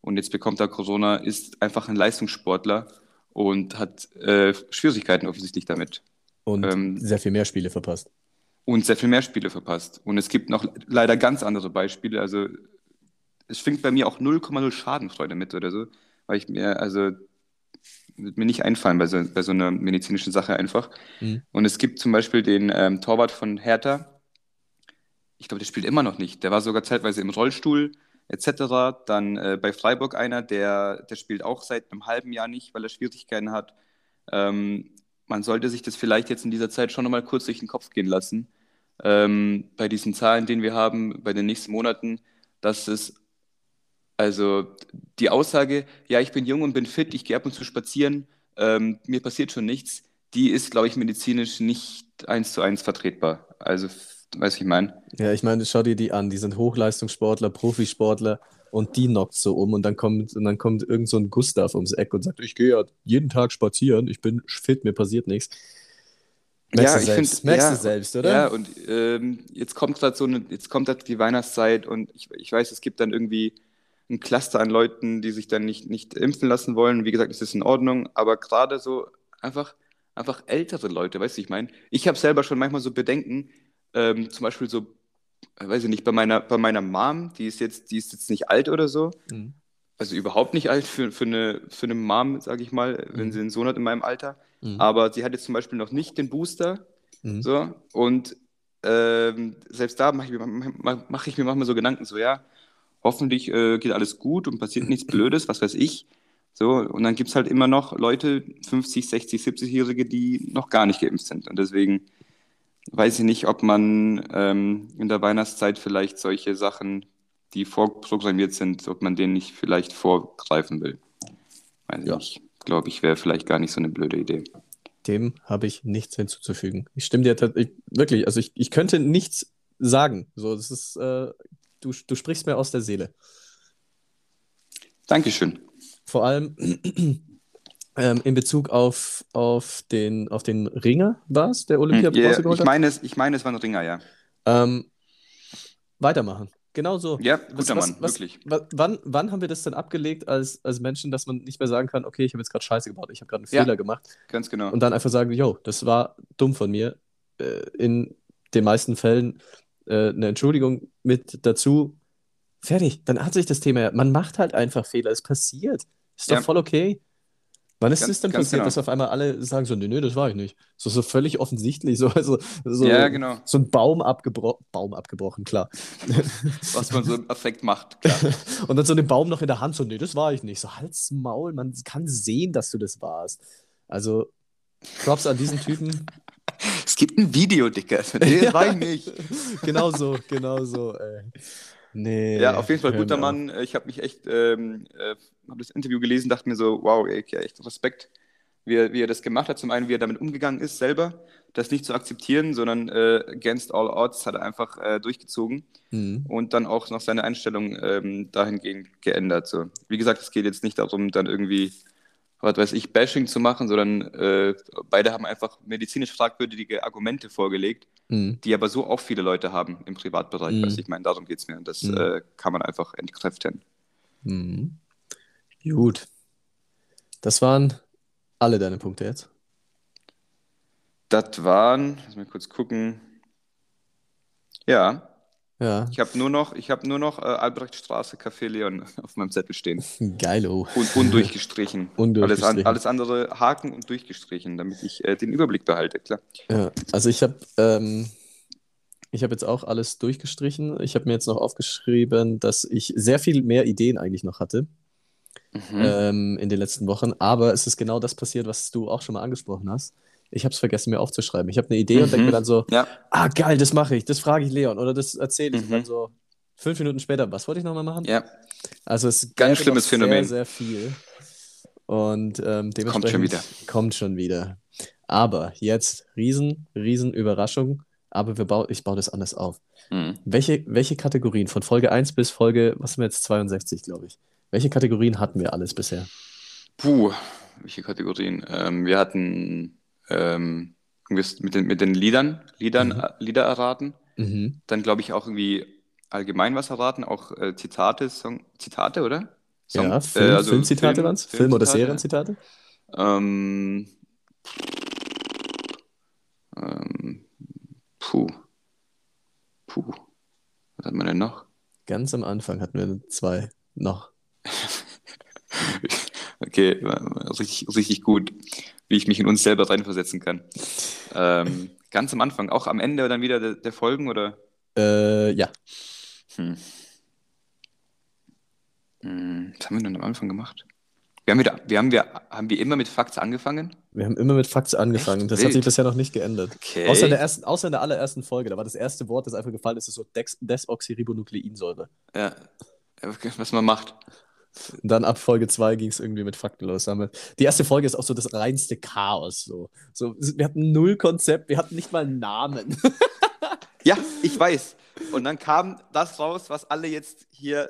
Und jetzt bekommt er Corona, ist einfach ein Leistungssportler und hat äh, Schwierigkeiten offensichtlich damit. Und ähm, sehr viel mehr Spiele verpasst und sehr viel mehr Spiele verpasst. Und es gibt noch leider ganz andere Beispiele. Also es schwingt bei mir auch 0,0 Schadenfreude mit oder so, weil ich mir, also wird mir nicht einfallen bei so, bei so einer medizinischen Sache einfach. Mhm. Und es gibt zum Beispiel den ähm, Torwart von Hertha. Ich glaube, der spielt immer noch nicht. Der war sogar zeitweise im Rollstuhl etc. Dann äh, bei Freiburg einer, der, der spielt auch seit einem halben Jahr nicht, weil er Schwierigkeiten hat. Ähm, man sollte sich das vielleicht jetzt in dieser Zeit schon nochmal kurz durch den Kopf gehen lassen, ähm, bei diesen Zahlen, die wir haben, bei den nächsten Monaten, dass es, also die Aussage, ja, ich bin jung und bin fit, ich gehe ab und zu spazieren, ähm, mir passiert schon nichts, die ist, glaube ich, medizinisch nicht eins zu eins vertretbar. Also, weiß ich meine. Ja, ich meine, schau dir die an, die sind Hochleistungssportler, Profisportler und die knockt so um und dann kommt, und dann kommt irgend so ein Gustav ums Eck und sagt, ich gehe ja jeden Tag spazieren, ich bin fit, mir passiert nichts. Merkst ja, du selbst, find, merkst ja, du selbst, oder? Ja, und ähm, jetzt kommt gerade so eine, jetzt kommt halt die Weihnachtszeit und ich, ich weiß, es gibt dann irgendwie ein Cluster an Leuten, die sich dann nicht, nicht impfen lassen wollen. Wie gesagt, es ist in Ordnung, aber gerade so einfach, einfach ältere Leute, weißt du, ich meine, ich habe selber schon manchmal so Bedenken, ähm, zum Beispiel so weiß ich nicht, bei meiner, bei meiner Mom, die ist jetzt, die ist jetzt nicht alt oder so. Mhm. Also überhaupt nicht alt für, für, eine, für eine Mom, sage ich mal, wenn mhm. sie einen Sohn hat in meinem Alter. Mhm. Aber sie hat jetzt zum Beispiel noch nicht den Booster. Mhm. So, und ähm, selbst da mache ich, mir, mach ich mir manchmal so Gedanken, so ja, hoffentlich äh, geht alles gut und passiert nichts Blödes, was weiß ich. So, und dann gibt es halt immer noch Leute, 50, 60, 70-Jährige, die noch gar nicht geimpft sind. Und deswegen weiß ich nicht, ob man ähm, in der Weihnachtszeit vielleicht solche Sachen, die vorprogrammiert sind, ob man denen nicht vielleicht vorgreifen will. Weiß ja. ich glaube ich, wäre vielleicht gar nicht so eine blöde Idee. Dem habe ich nichts hinzuzufügen. Ich stimme dir tatsächlich, wirklich, also ich, ich könnte nichts sagen. So, das ist, äh, du, du sprichst mir aus der Seele. Dankeschön. Vor allem ähm, in Bezug auf, auf, den, auf den Ringer war es, der Olympia hm, yeah, ich meine, es, ich meine, es war ein Ringer, ja. Ähm, weitermachen. Genau so. Ja, guter was, Mann, was, wirklich. wa- wann, wann haben wir das denn abgelegt als, als Menschen, dass man nicht mehr sagen kann, okay, ich habe jetzt gerade Scheiße gebaut, ich habe gerade einen Ja. Fehler gemacht Ganz genau. und dann einfach sagen, yo, das war dumm von mir. Äh, in den meisten Fällen äh, eine Entschuldigung mit dazu. Fertig. Dann hat sich das Thema ja. Man macht halt einfach Fehler. Es passiert. Ist doch Ja. voll okay. Wann ist Ganz- es denn passiert, genau. dass auf einmal alle sagen so, nee, nee, das war ich nicht. So, so völlig offensichtlich. So, also, so, ja, genau. so ein Baum, abgebro Baum abgebrochen, klar. Was man so im Affekt macht, klar. Und dann so den Baum noch in der Hand, so, nee, das war ich nicht. So, halt's Maul, man kann sehen, dass du das warst. Also, Props an diesen Typen. es gibt ein Video, Dicker. Nee, das war ich nicht. genau so, genau so, ey. Nee. Ja, auf jeden Fall guter. Mann. Ich habe mich echt, ähm, äh, habe das Interview gelesen, dachte mir so, wow, ey, ja, echt Respekt, wie er, wie er das gemacht hat. Zum einen, wie er damit umgegangen ist selber, das nicht zu akzeptieren, sondern äh, against all odds hat er einfach äh, durchgezogen Mhm. und dann auch noch seine Einstellung ähm, dahingehend geändert. So. Wie gesagt, es geht jetzt nicht darum, dann irgendwie, was weiß ich, Bashing zu machen, sondern äh, beide haben einfach medizinisch fragwürdige Argumente vorgelegt, Mhm. die aber so auch viele Leute haben im Privatbereich. Mhm. Weißt du, ich meine, darum geht es mir. Und das Mhm. äh, kann man einfach entkräften. Mhm. Gut. Das waren alle deine Punkte jetzt. Das waren, lass mal kurz gucken. Ja, Ja, ich habe nur noch, ich habe nur noch äh, Albrechtstraße, Café Leon auf meinem Zettel stehen. geilo. Und undurchgestrichen. Undurchgestrichen. Alles, an, alles andere Haken und durchgestrichen, damit ich äh, den Überblick behalte, klar. Ja, also ich habe ähm, ich habe jetzt auch alles durchgestrichen. Ich habe mir jetzt noch aufgeschrieben, dass ich sehr viel mehr Ideen eigentlich noch hatte Mhm. ähm, in den letzten Wochen, aber es ist genau das passiert, was du auch schon mal angesprochen hast. Ich habe es vergessen, mir aufzuschreiben. Ich habe eine Idee und denke Mhm. mir dann so, Ja, ah geil, das mache ich, das frage ich Leon oder das erzähle ich. Und Mhm. dann so fünf Minuten später, was wollte ich nochmal machen? ja, Also es Ganz gäbe schlimmes Phänomen. Sehr, sehr viel. Und ähm, dementsprechend Kommt schon wieder. Kommt schon wieder. Aber jetzt riesen, riesen Überraschung. Aber wir bau, ich baue das anders auf. Mhm. Welche, welche Kategorien von Folge 1 bis Folge, was haben wir jetzt, 62, glaube ich. Welche Kategorien hatten wir alles bisher? Puh, welche Kategorien? Ähm, wir hatten ähm, mit den, mit den Liedern, Liedern, Mhm. äh, Lieder erraten. Mhm. Dann glaube ich auch irgendwie allgemein was erraten, auch äh, Zitate, Song, Zitate, oder? Song, Ja, Film, äh, also Filmzitate Film- waren es? Film- oder. Serienzitate? Ähm, ähm, puh. Puh. Was hat man denn noch? Ganz am Anfang hatten wir zwei noch. Okay, richtig, richtig gut, wie ich mich in uns selber reinversetzen kann. Ähm, ganz am Anfang, auch am Ende dann wieder der, der Folgen oder? Äh, ja. Hm. Hm, was haben wir denn am Anfang gemacht? Wir haben, wieder, wir haben, wir, haben wir immer mit Facts angefangen? Wir haben immer mit Facts angefangen. Echt Das hat sich bisher noch nicht geändert. Okay. Außer in, der ersten, außer in der allerersten Folge. Da war das erste Wort, das einfach gefallen ist, ist so Desoxyribonukleinsäure. Ja, was man macht. Dann ab Folge 2 ging es irgendwie mit Fakten los. Die erste Folge ist auch so das reinste Chaos. So. So, wir hatten null Konzept, wir hatten nicht mal einen Namen. Ja, ich weiß. Und dann kam das raus, was alle jetzt hier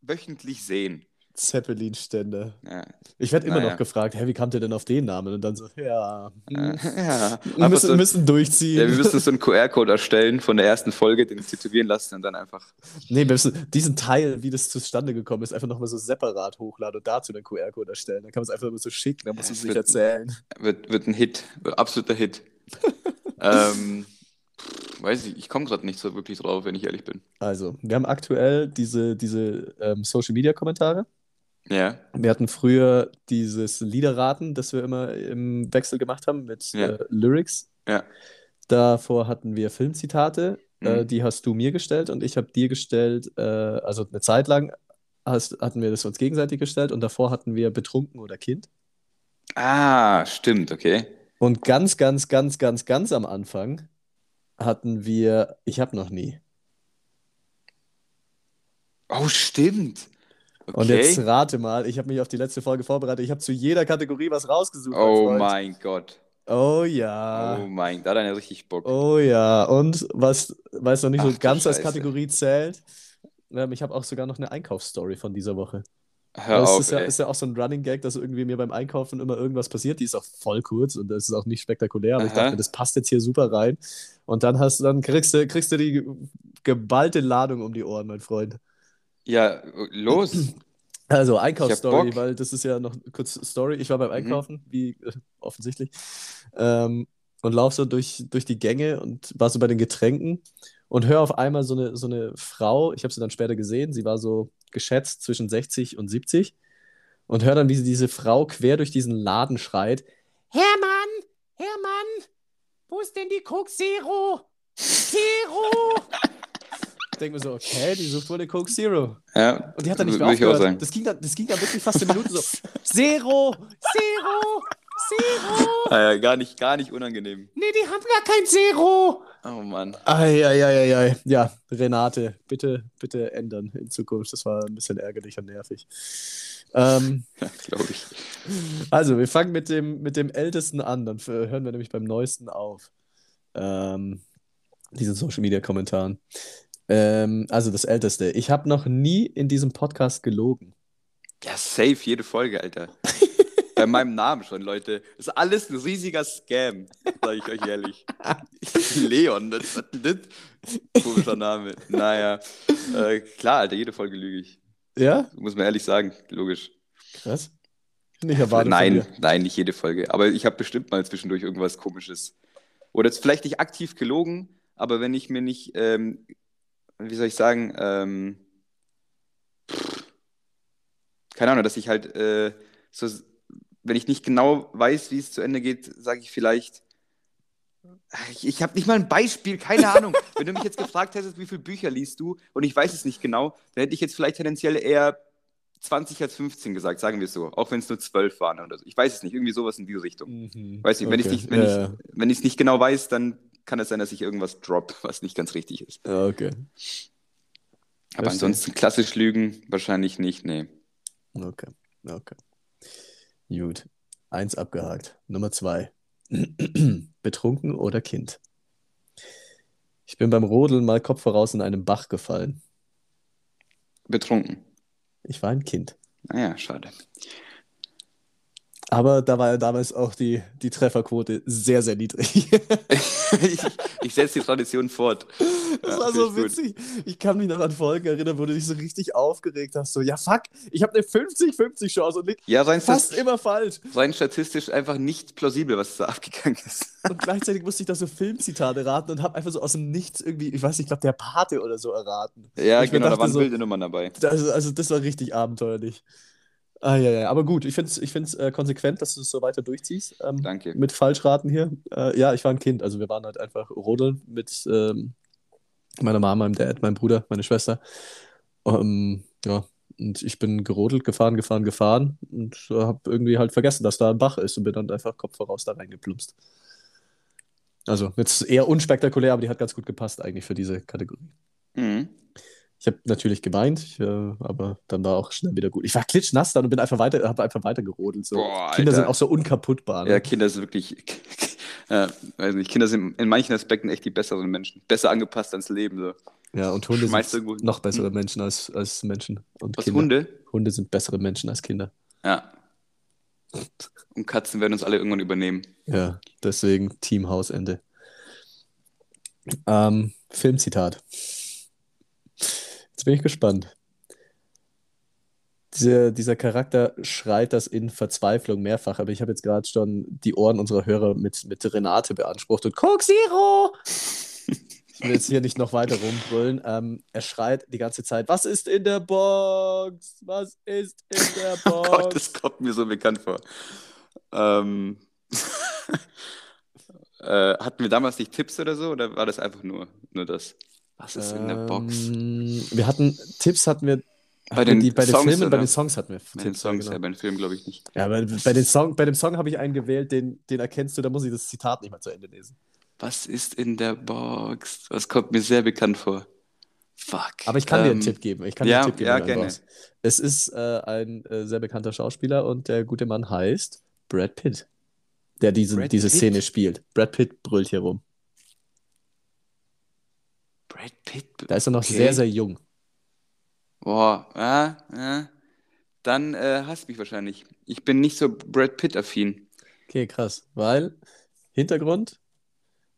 wöchentlich sehen. Zeppelin-Ständer. Ja, Ich werde immer Naja. noch gefragt, hey, wie kam der denn auf den Namen? Und dann so, ja, äh, hm, ja. wir müssen, so, müssen durchziehen. ja, wir müssen so einen QR-Code erstellen von der ersten Folge, den tätowieren lassen und dann einfach. Nee, wir müssen diesen Teil, wie das zustande gekommen ist, einfach nochmal so separat hochladen und dazu den QR-Code erstellen. Dann kann man es einfach immer so schicken, dann muss Ja, es nicht erzählen. Wird, wird ein Hit, wird absoluter Hit. ähm, weiß ich, ich komme gerade nicht so wirklich drauf, wenn ich ehrlich bin. Also, wir haben aktuell diese, diese ähm, Social-Media-Kommentare. Ja, Wir hatten früher dieses Liederraten, das wir immer im Wechsel gemacht haben mit Ja. äh, Lyrics. ja. Davor hatten wir Filmzitate, äh, Mhm. die hast du mir gestellt und ich habe dir gestellt, äh, also eine Zeit lang hast, hatten wir das uns gegenseitig gestellt und davor hatten wir betrunken oder Kind. Ah, stimmt, okay. Und ganz, ganz, ganz, ganz, ganz am Anfang hatten wir Ich hab noch nie. Oh, stimmt. Und Okay. jetzt rate mal, ich habe mich auf die letzte Folge vorbereitet. Ich habe zu jeder Kategorie was rausgesucht. Oh mein Gott. Oh ja. Oh mein, da hat einer richtig Bock. Oh ja. Und was, was noch nicht so Ach du ganz als. Kategorie zählt, ähm, ich habe auch sogar noch eine Einkaufsstory von dieser Woche. Hör Das auf, ist ja, ist ja auch so ein Running Gag, dass irgendwie mir beim Einkaufen immer irgendwas passiert. Die ist auch voll kurz und das ist auch nicht spektakulär, aber ich Aha. dachte mir, das passt jetzt hier super rein. Und dann hast du, dann kriegst du, kriegst du die ge- geballte Ladung um die Ohren, mein Freund. Ja, los. Also Einkaufsstory, weil das ist ja noch kurz Story. Ich war beim Mhm. Einkaufen, wie äh, offensichtlich, ähm, und lauf so durch, durch die Gänge und war so bei den Getränken und höre auf einmal so eine, so eine Frau, ich habe sie dann später gesehen, sie war so geschätzt zwischen 60 und 70 und höre dann, wie sie diese Frau quer durch diesen Laden schreit: Hermann, Hermann, wo ist denn die Coke Zero? Zero! Denke mir so, okay, die sucht wohl eine Coke Zero. Ja, Und die hat dann nicht mehr aufgehört. Das ging, dann, das ging dann wirklich fast eine Minute so. Zero, Zero, Zero. Ah, ja, gar nicht, gar nicht unangenehm. Nee, die haben gar kein Zero. Oh Mann. Eieieiei. Ja, Renate, bitte, bitte ändern in Zukunft. Das war ein bisschen ärgerlich und nervig. Ähm, Ja, glaube ich. also, wir fangen mit dem, mit dem Ältesten an. Dann hören wir nämlich beim Neuesten auf. Ähm, diesen Social Media Kommentaren. Ähm, also, das Älteste. Ich habe noch nie in diesem Podcast gelogen. Ja, safe, jede Folge, Alter. Bei meinem Namen schon, Leute. Das ist alles ein riesiger Scam, sage ich euch ehrlich. Leon, das ist das? Komischer Name. Naja, äh, klar, Alter, jede Folge lüge ich. Ja? Muss man ehrlich sagen, logisch. Krass. Nicht erwartet nein, nein, nicht jede Folge. Aber ich habe bestimmt mal zwischendurch irgendwas Komisches. Oder jetzt vielleicht nicht aktiv gelogen, aber wenn ich mir nicht, ähm, wie soll ich sagen, ähm, keine Ahnung, dass ich halt äh, so, wenn ich nicht genau weiß, wie es zu Ende geht, sage ich vielleicht, ich, ich habe nicht mal ein Beispiel, keine Ahnung. wenn du mich jetzt gefragt hättest, wie viele Bücher liest du und ich weiß es nicht genau, dann hätte ich jetzt vielleicht tendenziell eher 20 als 15 gesagt, sagen wir es so. Auch wenn es nur 12 waren oder so. Ich weiß es nicht, irgendwie sowas in diese Richtung. Mhm. Weiß nicht, wenn okay. ich nicht, wenn ja, ich, wenn ich es nicht genau weiß, dann kann es sein, dass ich irgendwas drop, was nicht ganz richtig ist. ja, okay. Aber Verstehe. ansonsten klassisch lügen wahrscheinlich nicht, nee. Okay. Okay. Gut. Eins abgehakt. Nummer zwei. Betrunken oder Kind? Ich bin beim Rodeln mal Kopf voraus in einem Bach gefallen. Betrunken. Ich war ein Kind. Naja, schade. Aber da war ja damals auch die, die Trefferquote sehr, sehr niedrig. ich ich setze die Tradition fort. Das Ja, war so ich gut. witzig. Ich kann mich noch an Folgen erinnern, wo du dich so richtig aufgeregt hast. So, ja, fuck, ich habe eine 50-50 Chance und lieg Ja, fast immer falsch. rein statistisch einfach nicht plausibel, was da abgegangen ist. Und gleichzeitig musste ich da so Filmzitate raten und habe einfach so aus dem Nichts irgendwie, ich weiß nicht, ich glaube, der Pate oder so erraten. Ja, genau, da waren so- wilde Nummern dabei. Also, also das war richtig abenteuerlich. Ah, ja, ja. Aber gut, ich finde es ich find's, äh, konsequent, dass du es so weiter durchziehst. Ähm, Danke. mit Falschraten hier. Äh, ja, ich war ein Kind. Also wir waren halt einfach rodeln mit ähm, meiner Mama, meinem Dad, meinem Bruder, meine Schwester. Ähm, ja, und ich bin gerodelt, gefahren, gefahren, gefahren und habe irgendwie halt vergessen, dass da ein Bach ist und bin dann einfach Kopf voraus da reingeplumpst. Also jetzt eher unspektakulär, aber die hat ganz gut gepasst eigentlich für diese Kategorie. Mhm. Ich habe natürlich geweint, ich, äh, aber dann war auch schnell wieder gut. Ich war klitschnass dann und bin einfach weiter, habe einfach weiter gerodelt. So. Boah, Kinder sind auch so unkaputtbar. Ne? Ja, Kinder sind wirklich, ja, weiß nicht, Kinder sind in manchen Aspekten echt die besseren Menschen. Besser angepasst ans Leben. So. Ja, und Hunde Schmeißt sind irgendwo- noch bessere Menschen als, als Menschen. Und Was, Kinder. Hunde? Hunde sind bessere Menschen als Kinder. Ja. Und Katzen werden uns alle irgendwann übernehmen. Ja, deswegen Team Hausende. Ähm, Filmzitat. Jetzt bin ich gespannt. Diese, dieser Charakter schreit das in Verzweiflung mehrfach, aber ich habe jetzt gerade schon die Ohren unserer Hörer mit, mit Renate beansprucht und Coke Zero! Ich will jetzt hier nicht noch weiter rumbrüllen. Ähm, er schreit die ganze Zeit: Was ist in der Box? Was ist in der Oh Gott, Box? das kommt mir so bekannt vor. Ähm, äh, hatten wir damals nicht Tipps oder so? Oder war das einfach nur, nur das? Was ist in der Box? Ähm, Wir hatten Tipps, hatten wir Bei den die, bei den Songs, Filmen, bei oder? den Songs hatten wir Bei den Tipps, Songs, genau. ja, bei den Filmen glaube ich nicht. Ja, bei, bei, den Song, bei dem Song habe ich einen gewählt, den, den erkennst du, da muss ich das Zitat nicht mal zu Ende lesen. Was ist in der Box? Was kommt mir sehr bekannt vor? Fuck. Aber ich kann dir einen Ähm, Tipp geben. Ich kann ja, dir einen Tipp geben. ja, gerne. Es ist äh, ein äh, sehr bekannter Schauspieler und der gute Mann heißt Brad Pitt, der diese, Brad diese Pitt? Szene spielt. Brad Pitt brüllt hier rum. Brad Pitt. Da ist er noch Okay. sehr, sehr jung. Boah, ja, ja. dann äh, hasst mich wahrscheinlich. Ich bin nicht so Brad Pitt-affin. Okay, krass. Weil, Hintergrund,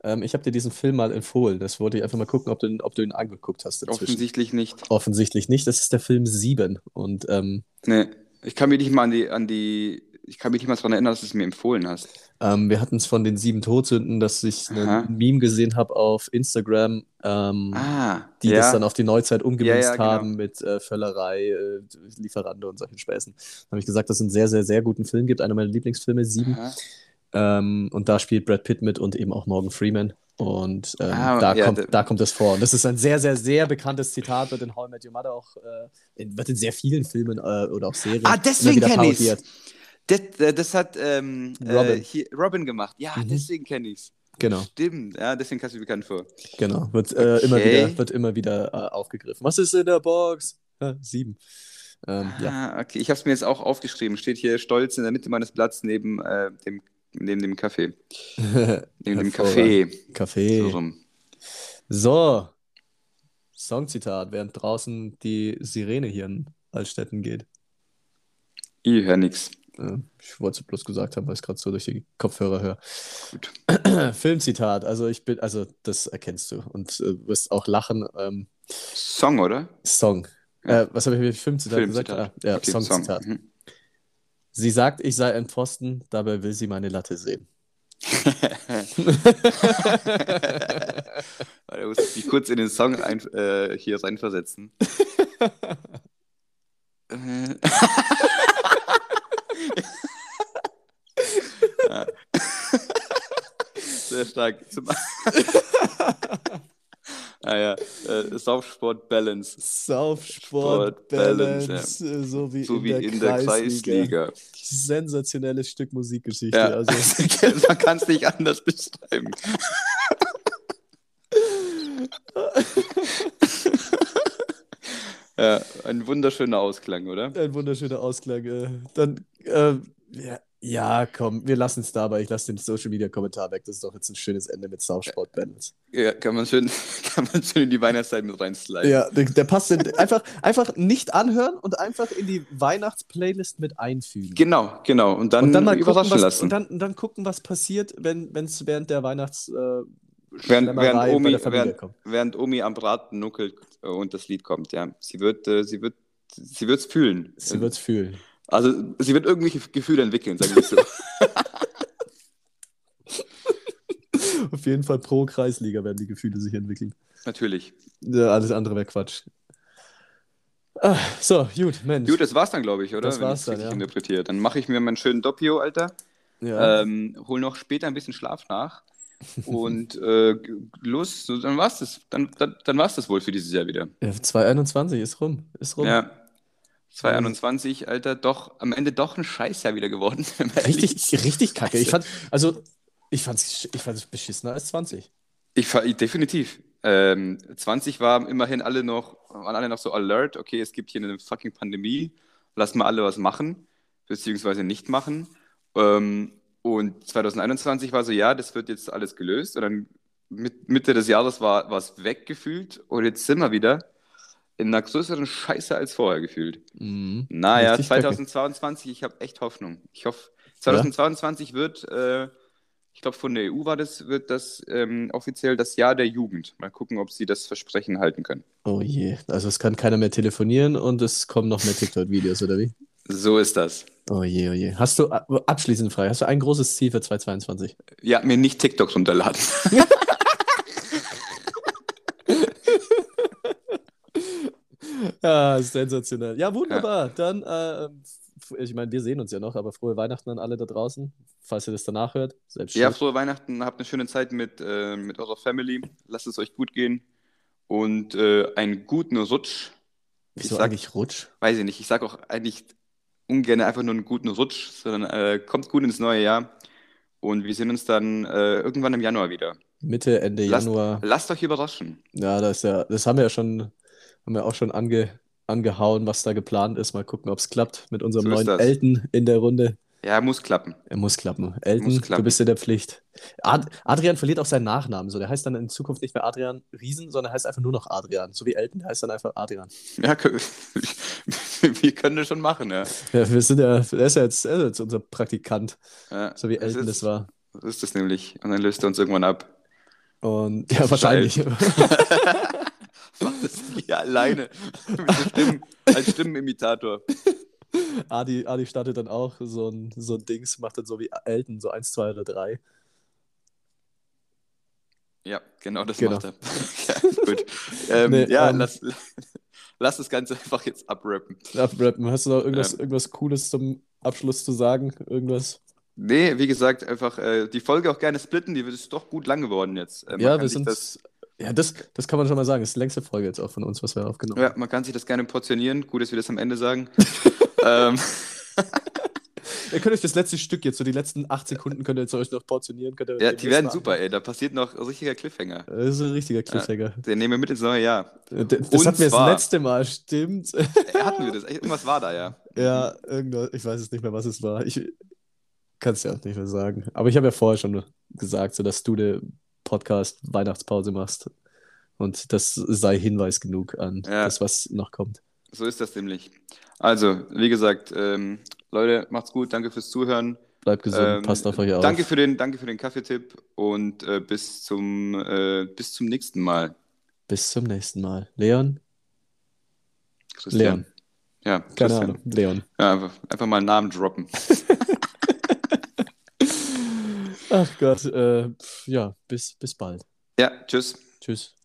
ähm, ich habe dir diesen Film mal empfohlen. Das wollte ich einfach mal gucken, ob du, ob du ihn angeguckt hast dazwischen. Offensichtlich nicht. Offensichtlich nicht. Das ist der Film 7. Und ähm, Nee, ich kann mich nicht mal an die, an die, ich kann mich nicht mal daran erinnern, dass du es mir empfohlen hast. ähm, wir hatten es von den sieben Todsünden, dass ich Aha. ein Meme gesehen habe auf Instagram, ähm, Ah, die ja. das dann auf die Neuzeit umgemünzt Ja, ja, genau. haben mit äh, Völlerei, äh, Lieferando und solchen Späßen. Da habe ich gesagt, dass es einen sehr, sehr, sehr guten Film gibt. Einer meiner Lieblingsfilme, sieben. Ähm, und da spielt Brad Pitt mit und eben auch Morgan Freeman. Und ähm, Ah, da, ja, kommt, da- kommt das vor. Und das ist ein sehr, sehr, sehr bekanntes Zitat, wird in How I Met Your Mother auch, äh, in, wird in sehr vielen Filmen äh, oder auch Serien Ah, deswegen wieder kenn ich's. parodiert. Das, äh, das hat ähm, Robin. Äh, Robin gemacht. Ja, Mhm. deswegen kenne ich's. Genau, Stimmt, ja, deswegen kannst du bekannt vor. genau. Wird, äh, immer, Okay. wieder, wird immer wieder äh, aufgegriffen. Was ist in der Box? Ja, sieben. Ähm, ja. Ah, okay. Ich habe es mir jetzt auch aufgeschrieben. Steht hier stolz in der Mitte meines Blatts neben, äh, dem, neben dem Kaffee. Neben dem Kaffee. So Kaffee. rum. So. Songzitat, während draußen die Sirene hier in Altstetten geht. Ich höre nix. Ja, ich wollte es bloß gesagt haben, weil ich es gerade so durch die Kopfhörer höre. Gut. Filmzitat, also ich bin, also das erkennst du und äh, wirst auch lachen. Ähm, Song, oder? Song. Ja. Äh, was habe ich mit Filmzitat, gesagt? Filmzitat. Ah, ja, Okay, Songzitat. Song. Mhm. Sie sagt, ich sei ein Pfosten, dabei will sie meine Latte sehen. Da muss ich mich kurz in den Song ein, äh, hier reinversetzen. Äh. Ja. Stark. Zum ah ja, äh, Saufsport Balance. Saufsport, Sport, Balance, Balance, äh, so wie, So in, wie der, in der Kreisliga. Kreisliga. Sensationelles Stück Musikgeschichte. Ja, Also, man kann es nicht anders beschreiben. ja, ein wunderschöner Ausklang, oder? ein wunderschöner Ausklang. Äh, dann, äh, ja, ja, komm, wir lassen es dabei. Ich lasse den Social Media Kommentar weg. Das ist doch jetzt ein schönes Ende mit Saufsport Balance. Ja, kann man schön, kann man schön in die Weihnachtszeit mit reinsliden. Ja, der, der passt in, einfach, einfach nicht anhören und einfach in die Weihnachtsplaylist mit einfügen. Genau, genau. Und dann, und dann mal gucken, überraschen was, lassen. und dann, dann gucken, was passiert, wenn es während der Weihnachts äh, während, während, Omi, während, während Omi am Braten nuckelt äh, und das Lied kommt, ja. Sie wird, äh, sie wird, sie wird's fühlen. Sie wird es fühlen. Also sie wird irgendwelche Gefühle entwickeln, sagen wir so. Auf jeden Fall pro Kreisliga werden die Gefühle sich entwickeln. Natürlich. Ja, alles andere wäre Quatsch. Ah, so, gut, Mensch. Gut, das war's dann, glaube ich, oder? Das Wenn war's dann, ja. interpretiere. Dann mache ich mir meinen schönen Doppio, Alter. ja. Ähm, hol noch später ein bisschen Schlaf nach. Und äh, los, dann war's das. Dann, dann, dann war's das wohl für dieses Jahr wieder. ja, 2021 ist rum. Ist rum. Ja. 2021, Alter, doch, am Ende doch ein Scheißjahr wieder geworden. Richtig, richtig kacke. Ich fand, also, ich fand's, ich fand's beschissener als 20. Ich fahr, definitiv. Ähm, 20 war immerhin alle noch, waren alle noch so alert, okay, es gibt hier eine fucking Pandemie, lass mal alle was machen, beziehungsweise nicht machen. Ähm, und 2021 war so, ja, das wird jetzt alles gelöst. Und dann mit, Mitte des Jahres war es weggefühlt und jetzt sind wir wieder in einer größeren Scheiße als vorher gefühlt. Mhm. Naja, Richtig kacke. 2022, ich habe echt Hoffnung. Ich hoffe, 2022 wird, äh, ich glaube, von der EU war das, wird das ähm, offiziell das Jahr der Jugend. Mal gucken, ob sie das Versprechen halten können. Oh je. Also, es kann keiner mehr telefonieren und es kommen noch mehr TikTok-Videos, oder wie? So ist das. Oh je, oh je. Hast du, ab- abschließend frei, hast du ein großes Ziel für 2022? Ja, mir nicht TikToks runterladen. Ja, sensationell. Ja, wunderbar. Dann, äh, ich meine, wir sehen uns ja noch, aber frohe Weihnachten an alle da draußen, falls ihr das danach hört. Selbst Ja, frohe Weihnachten, habt eine schöne Zeit mit, äh, mit eurer Family. Lasst es euch gut gehen und äh, einen guten Rutsch. Ich Wieso sag, eigentlich Rutsch? weiß ich nicht, ich sage auch eigentlich ungern einfach nur einen guten Rutsch, sondern äh, kommt gut ins neue Jahr und wir sehen uns dann äh, irgendwann im Januar wieder. Mitte, Ende Lasst, Januar. lasst euch überraschen. Ja, das ist ja, das haben wir ja schon, haben wir auch schon ange, angehauen, was da geplant ist. Mal gucken, ob es klappt mit unserem So neuen das. Elten in der Runde. Ja, muss klappen. Er muss klappen. Elton, Muss du klappen. bist in der Pflicht. Ad Adrian verliert auch seinen Nachnamen. So, der heißt dann in Zukunft nicht mehr Adrian Riesen, sondern heißt einfach nur noch Adrian. So wie Elton, der heißt dann einfach Adrian. Ja, wir können das schon machen, ja. Ja, wir sind ja, er ist ja jetzt, er ist jetzt unser Praktikant, ja so wie das Elton ist, das war. So ist das nämlich. Und dann löst er uns irgendwann ab. Und ja, wahrscheinlich. Macht das hier alleine. Stimmen, als Stimmenimitator. Adi, Adi startet dann auch so ein, so ein Dings, macht dann so wie Elton, so 1, 2 oder 3. Ja, genau das Genau. macht er. ja, gut. Ähm, Nee, ja, ähm, lass, lass das Ganze einfach jetzt abrappen. Abrappen. Hast du noch irgendwas, Ähm. irgendwas Cooles zum Abschluss zu sagen? Irgendwas? Nee, wie gesagt, einfach äh, die Folge auch gerne splitten, die ist doch gut lang geworden jetzt. Äh, Ja, wir sind. das, ja, das, das kann man schon mal sagen. Das ist die längste Folge jetzt auch von uns, was wir aufgenommen ja, man kann sich das gerne portionieren. Gut, dass wir das am Ende sagen. ähm, Ihr könnt euch das letzte Stück jetzt, so die letzten acht Sekunden, könnt ihr jetzt euch noch portionieren. Ja, die werden nächsten super, ey. Da passiert noch ein richtiger Cliffhanger. Das ist ein richtiger Cliffhanger. Den nehmen wir mit ins neue Jahr. Äh, d- Das Und hatten wir das letzte Mal, stimmt. Äh, Hatten wir das? Irgendwas war da, ja. ja, irgendwas, ich weiß es nicht mehr, was es war. Ich kann es ja auch nicht mehr sagen. Aber ich habe ja vorher schon gesagt, so dass du eine Podcast-Weihnachtspause machst. Und das sei Hinweis genug an Ja. das, was noch kommt. So ist das nämlich. Also, wie gesagt, ähm, Leute, macht's gut. Danke fürs Zuhören. Bleibt gesund, Ähm, passt auf euch auf. Danke für den, danke für den Kaffeetipp und äh, bis zum, äh, bis zum nächsten Mal. Bis zum nächsten Mal. Leon? Christian. Leon. Ja, Keine Christian. Ahnung. Leon. Ja, einfach, einfach mal einen Namen droppen. Ach Gott, äh, ja, bis, bis bald. Ja, tschüss. Tschüss.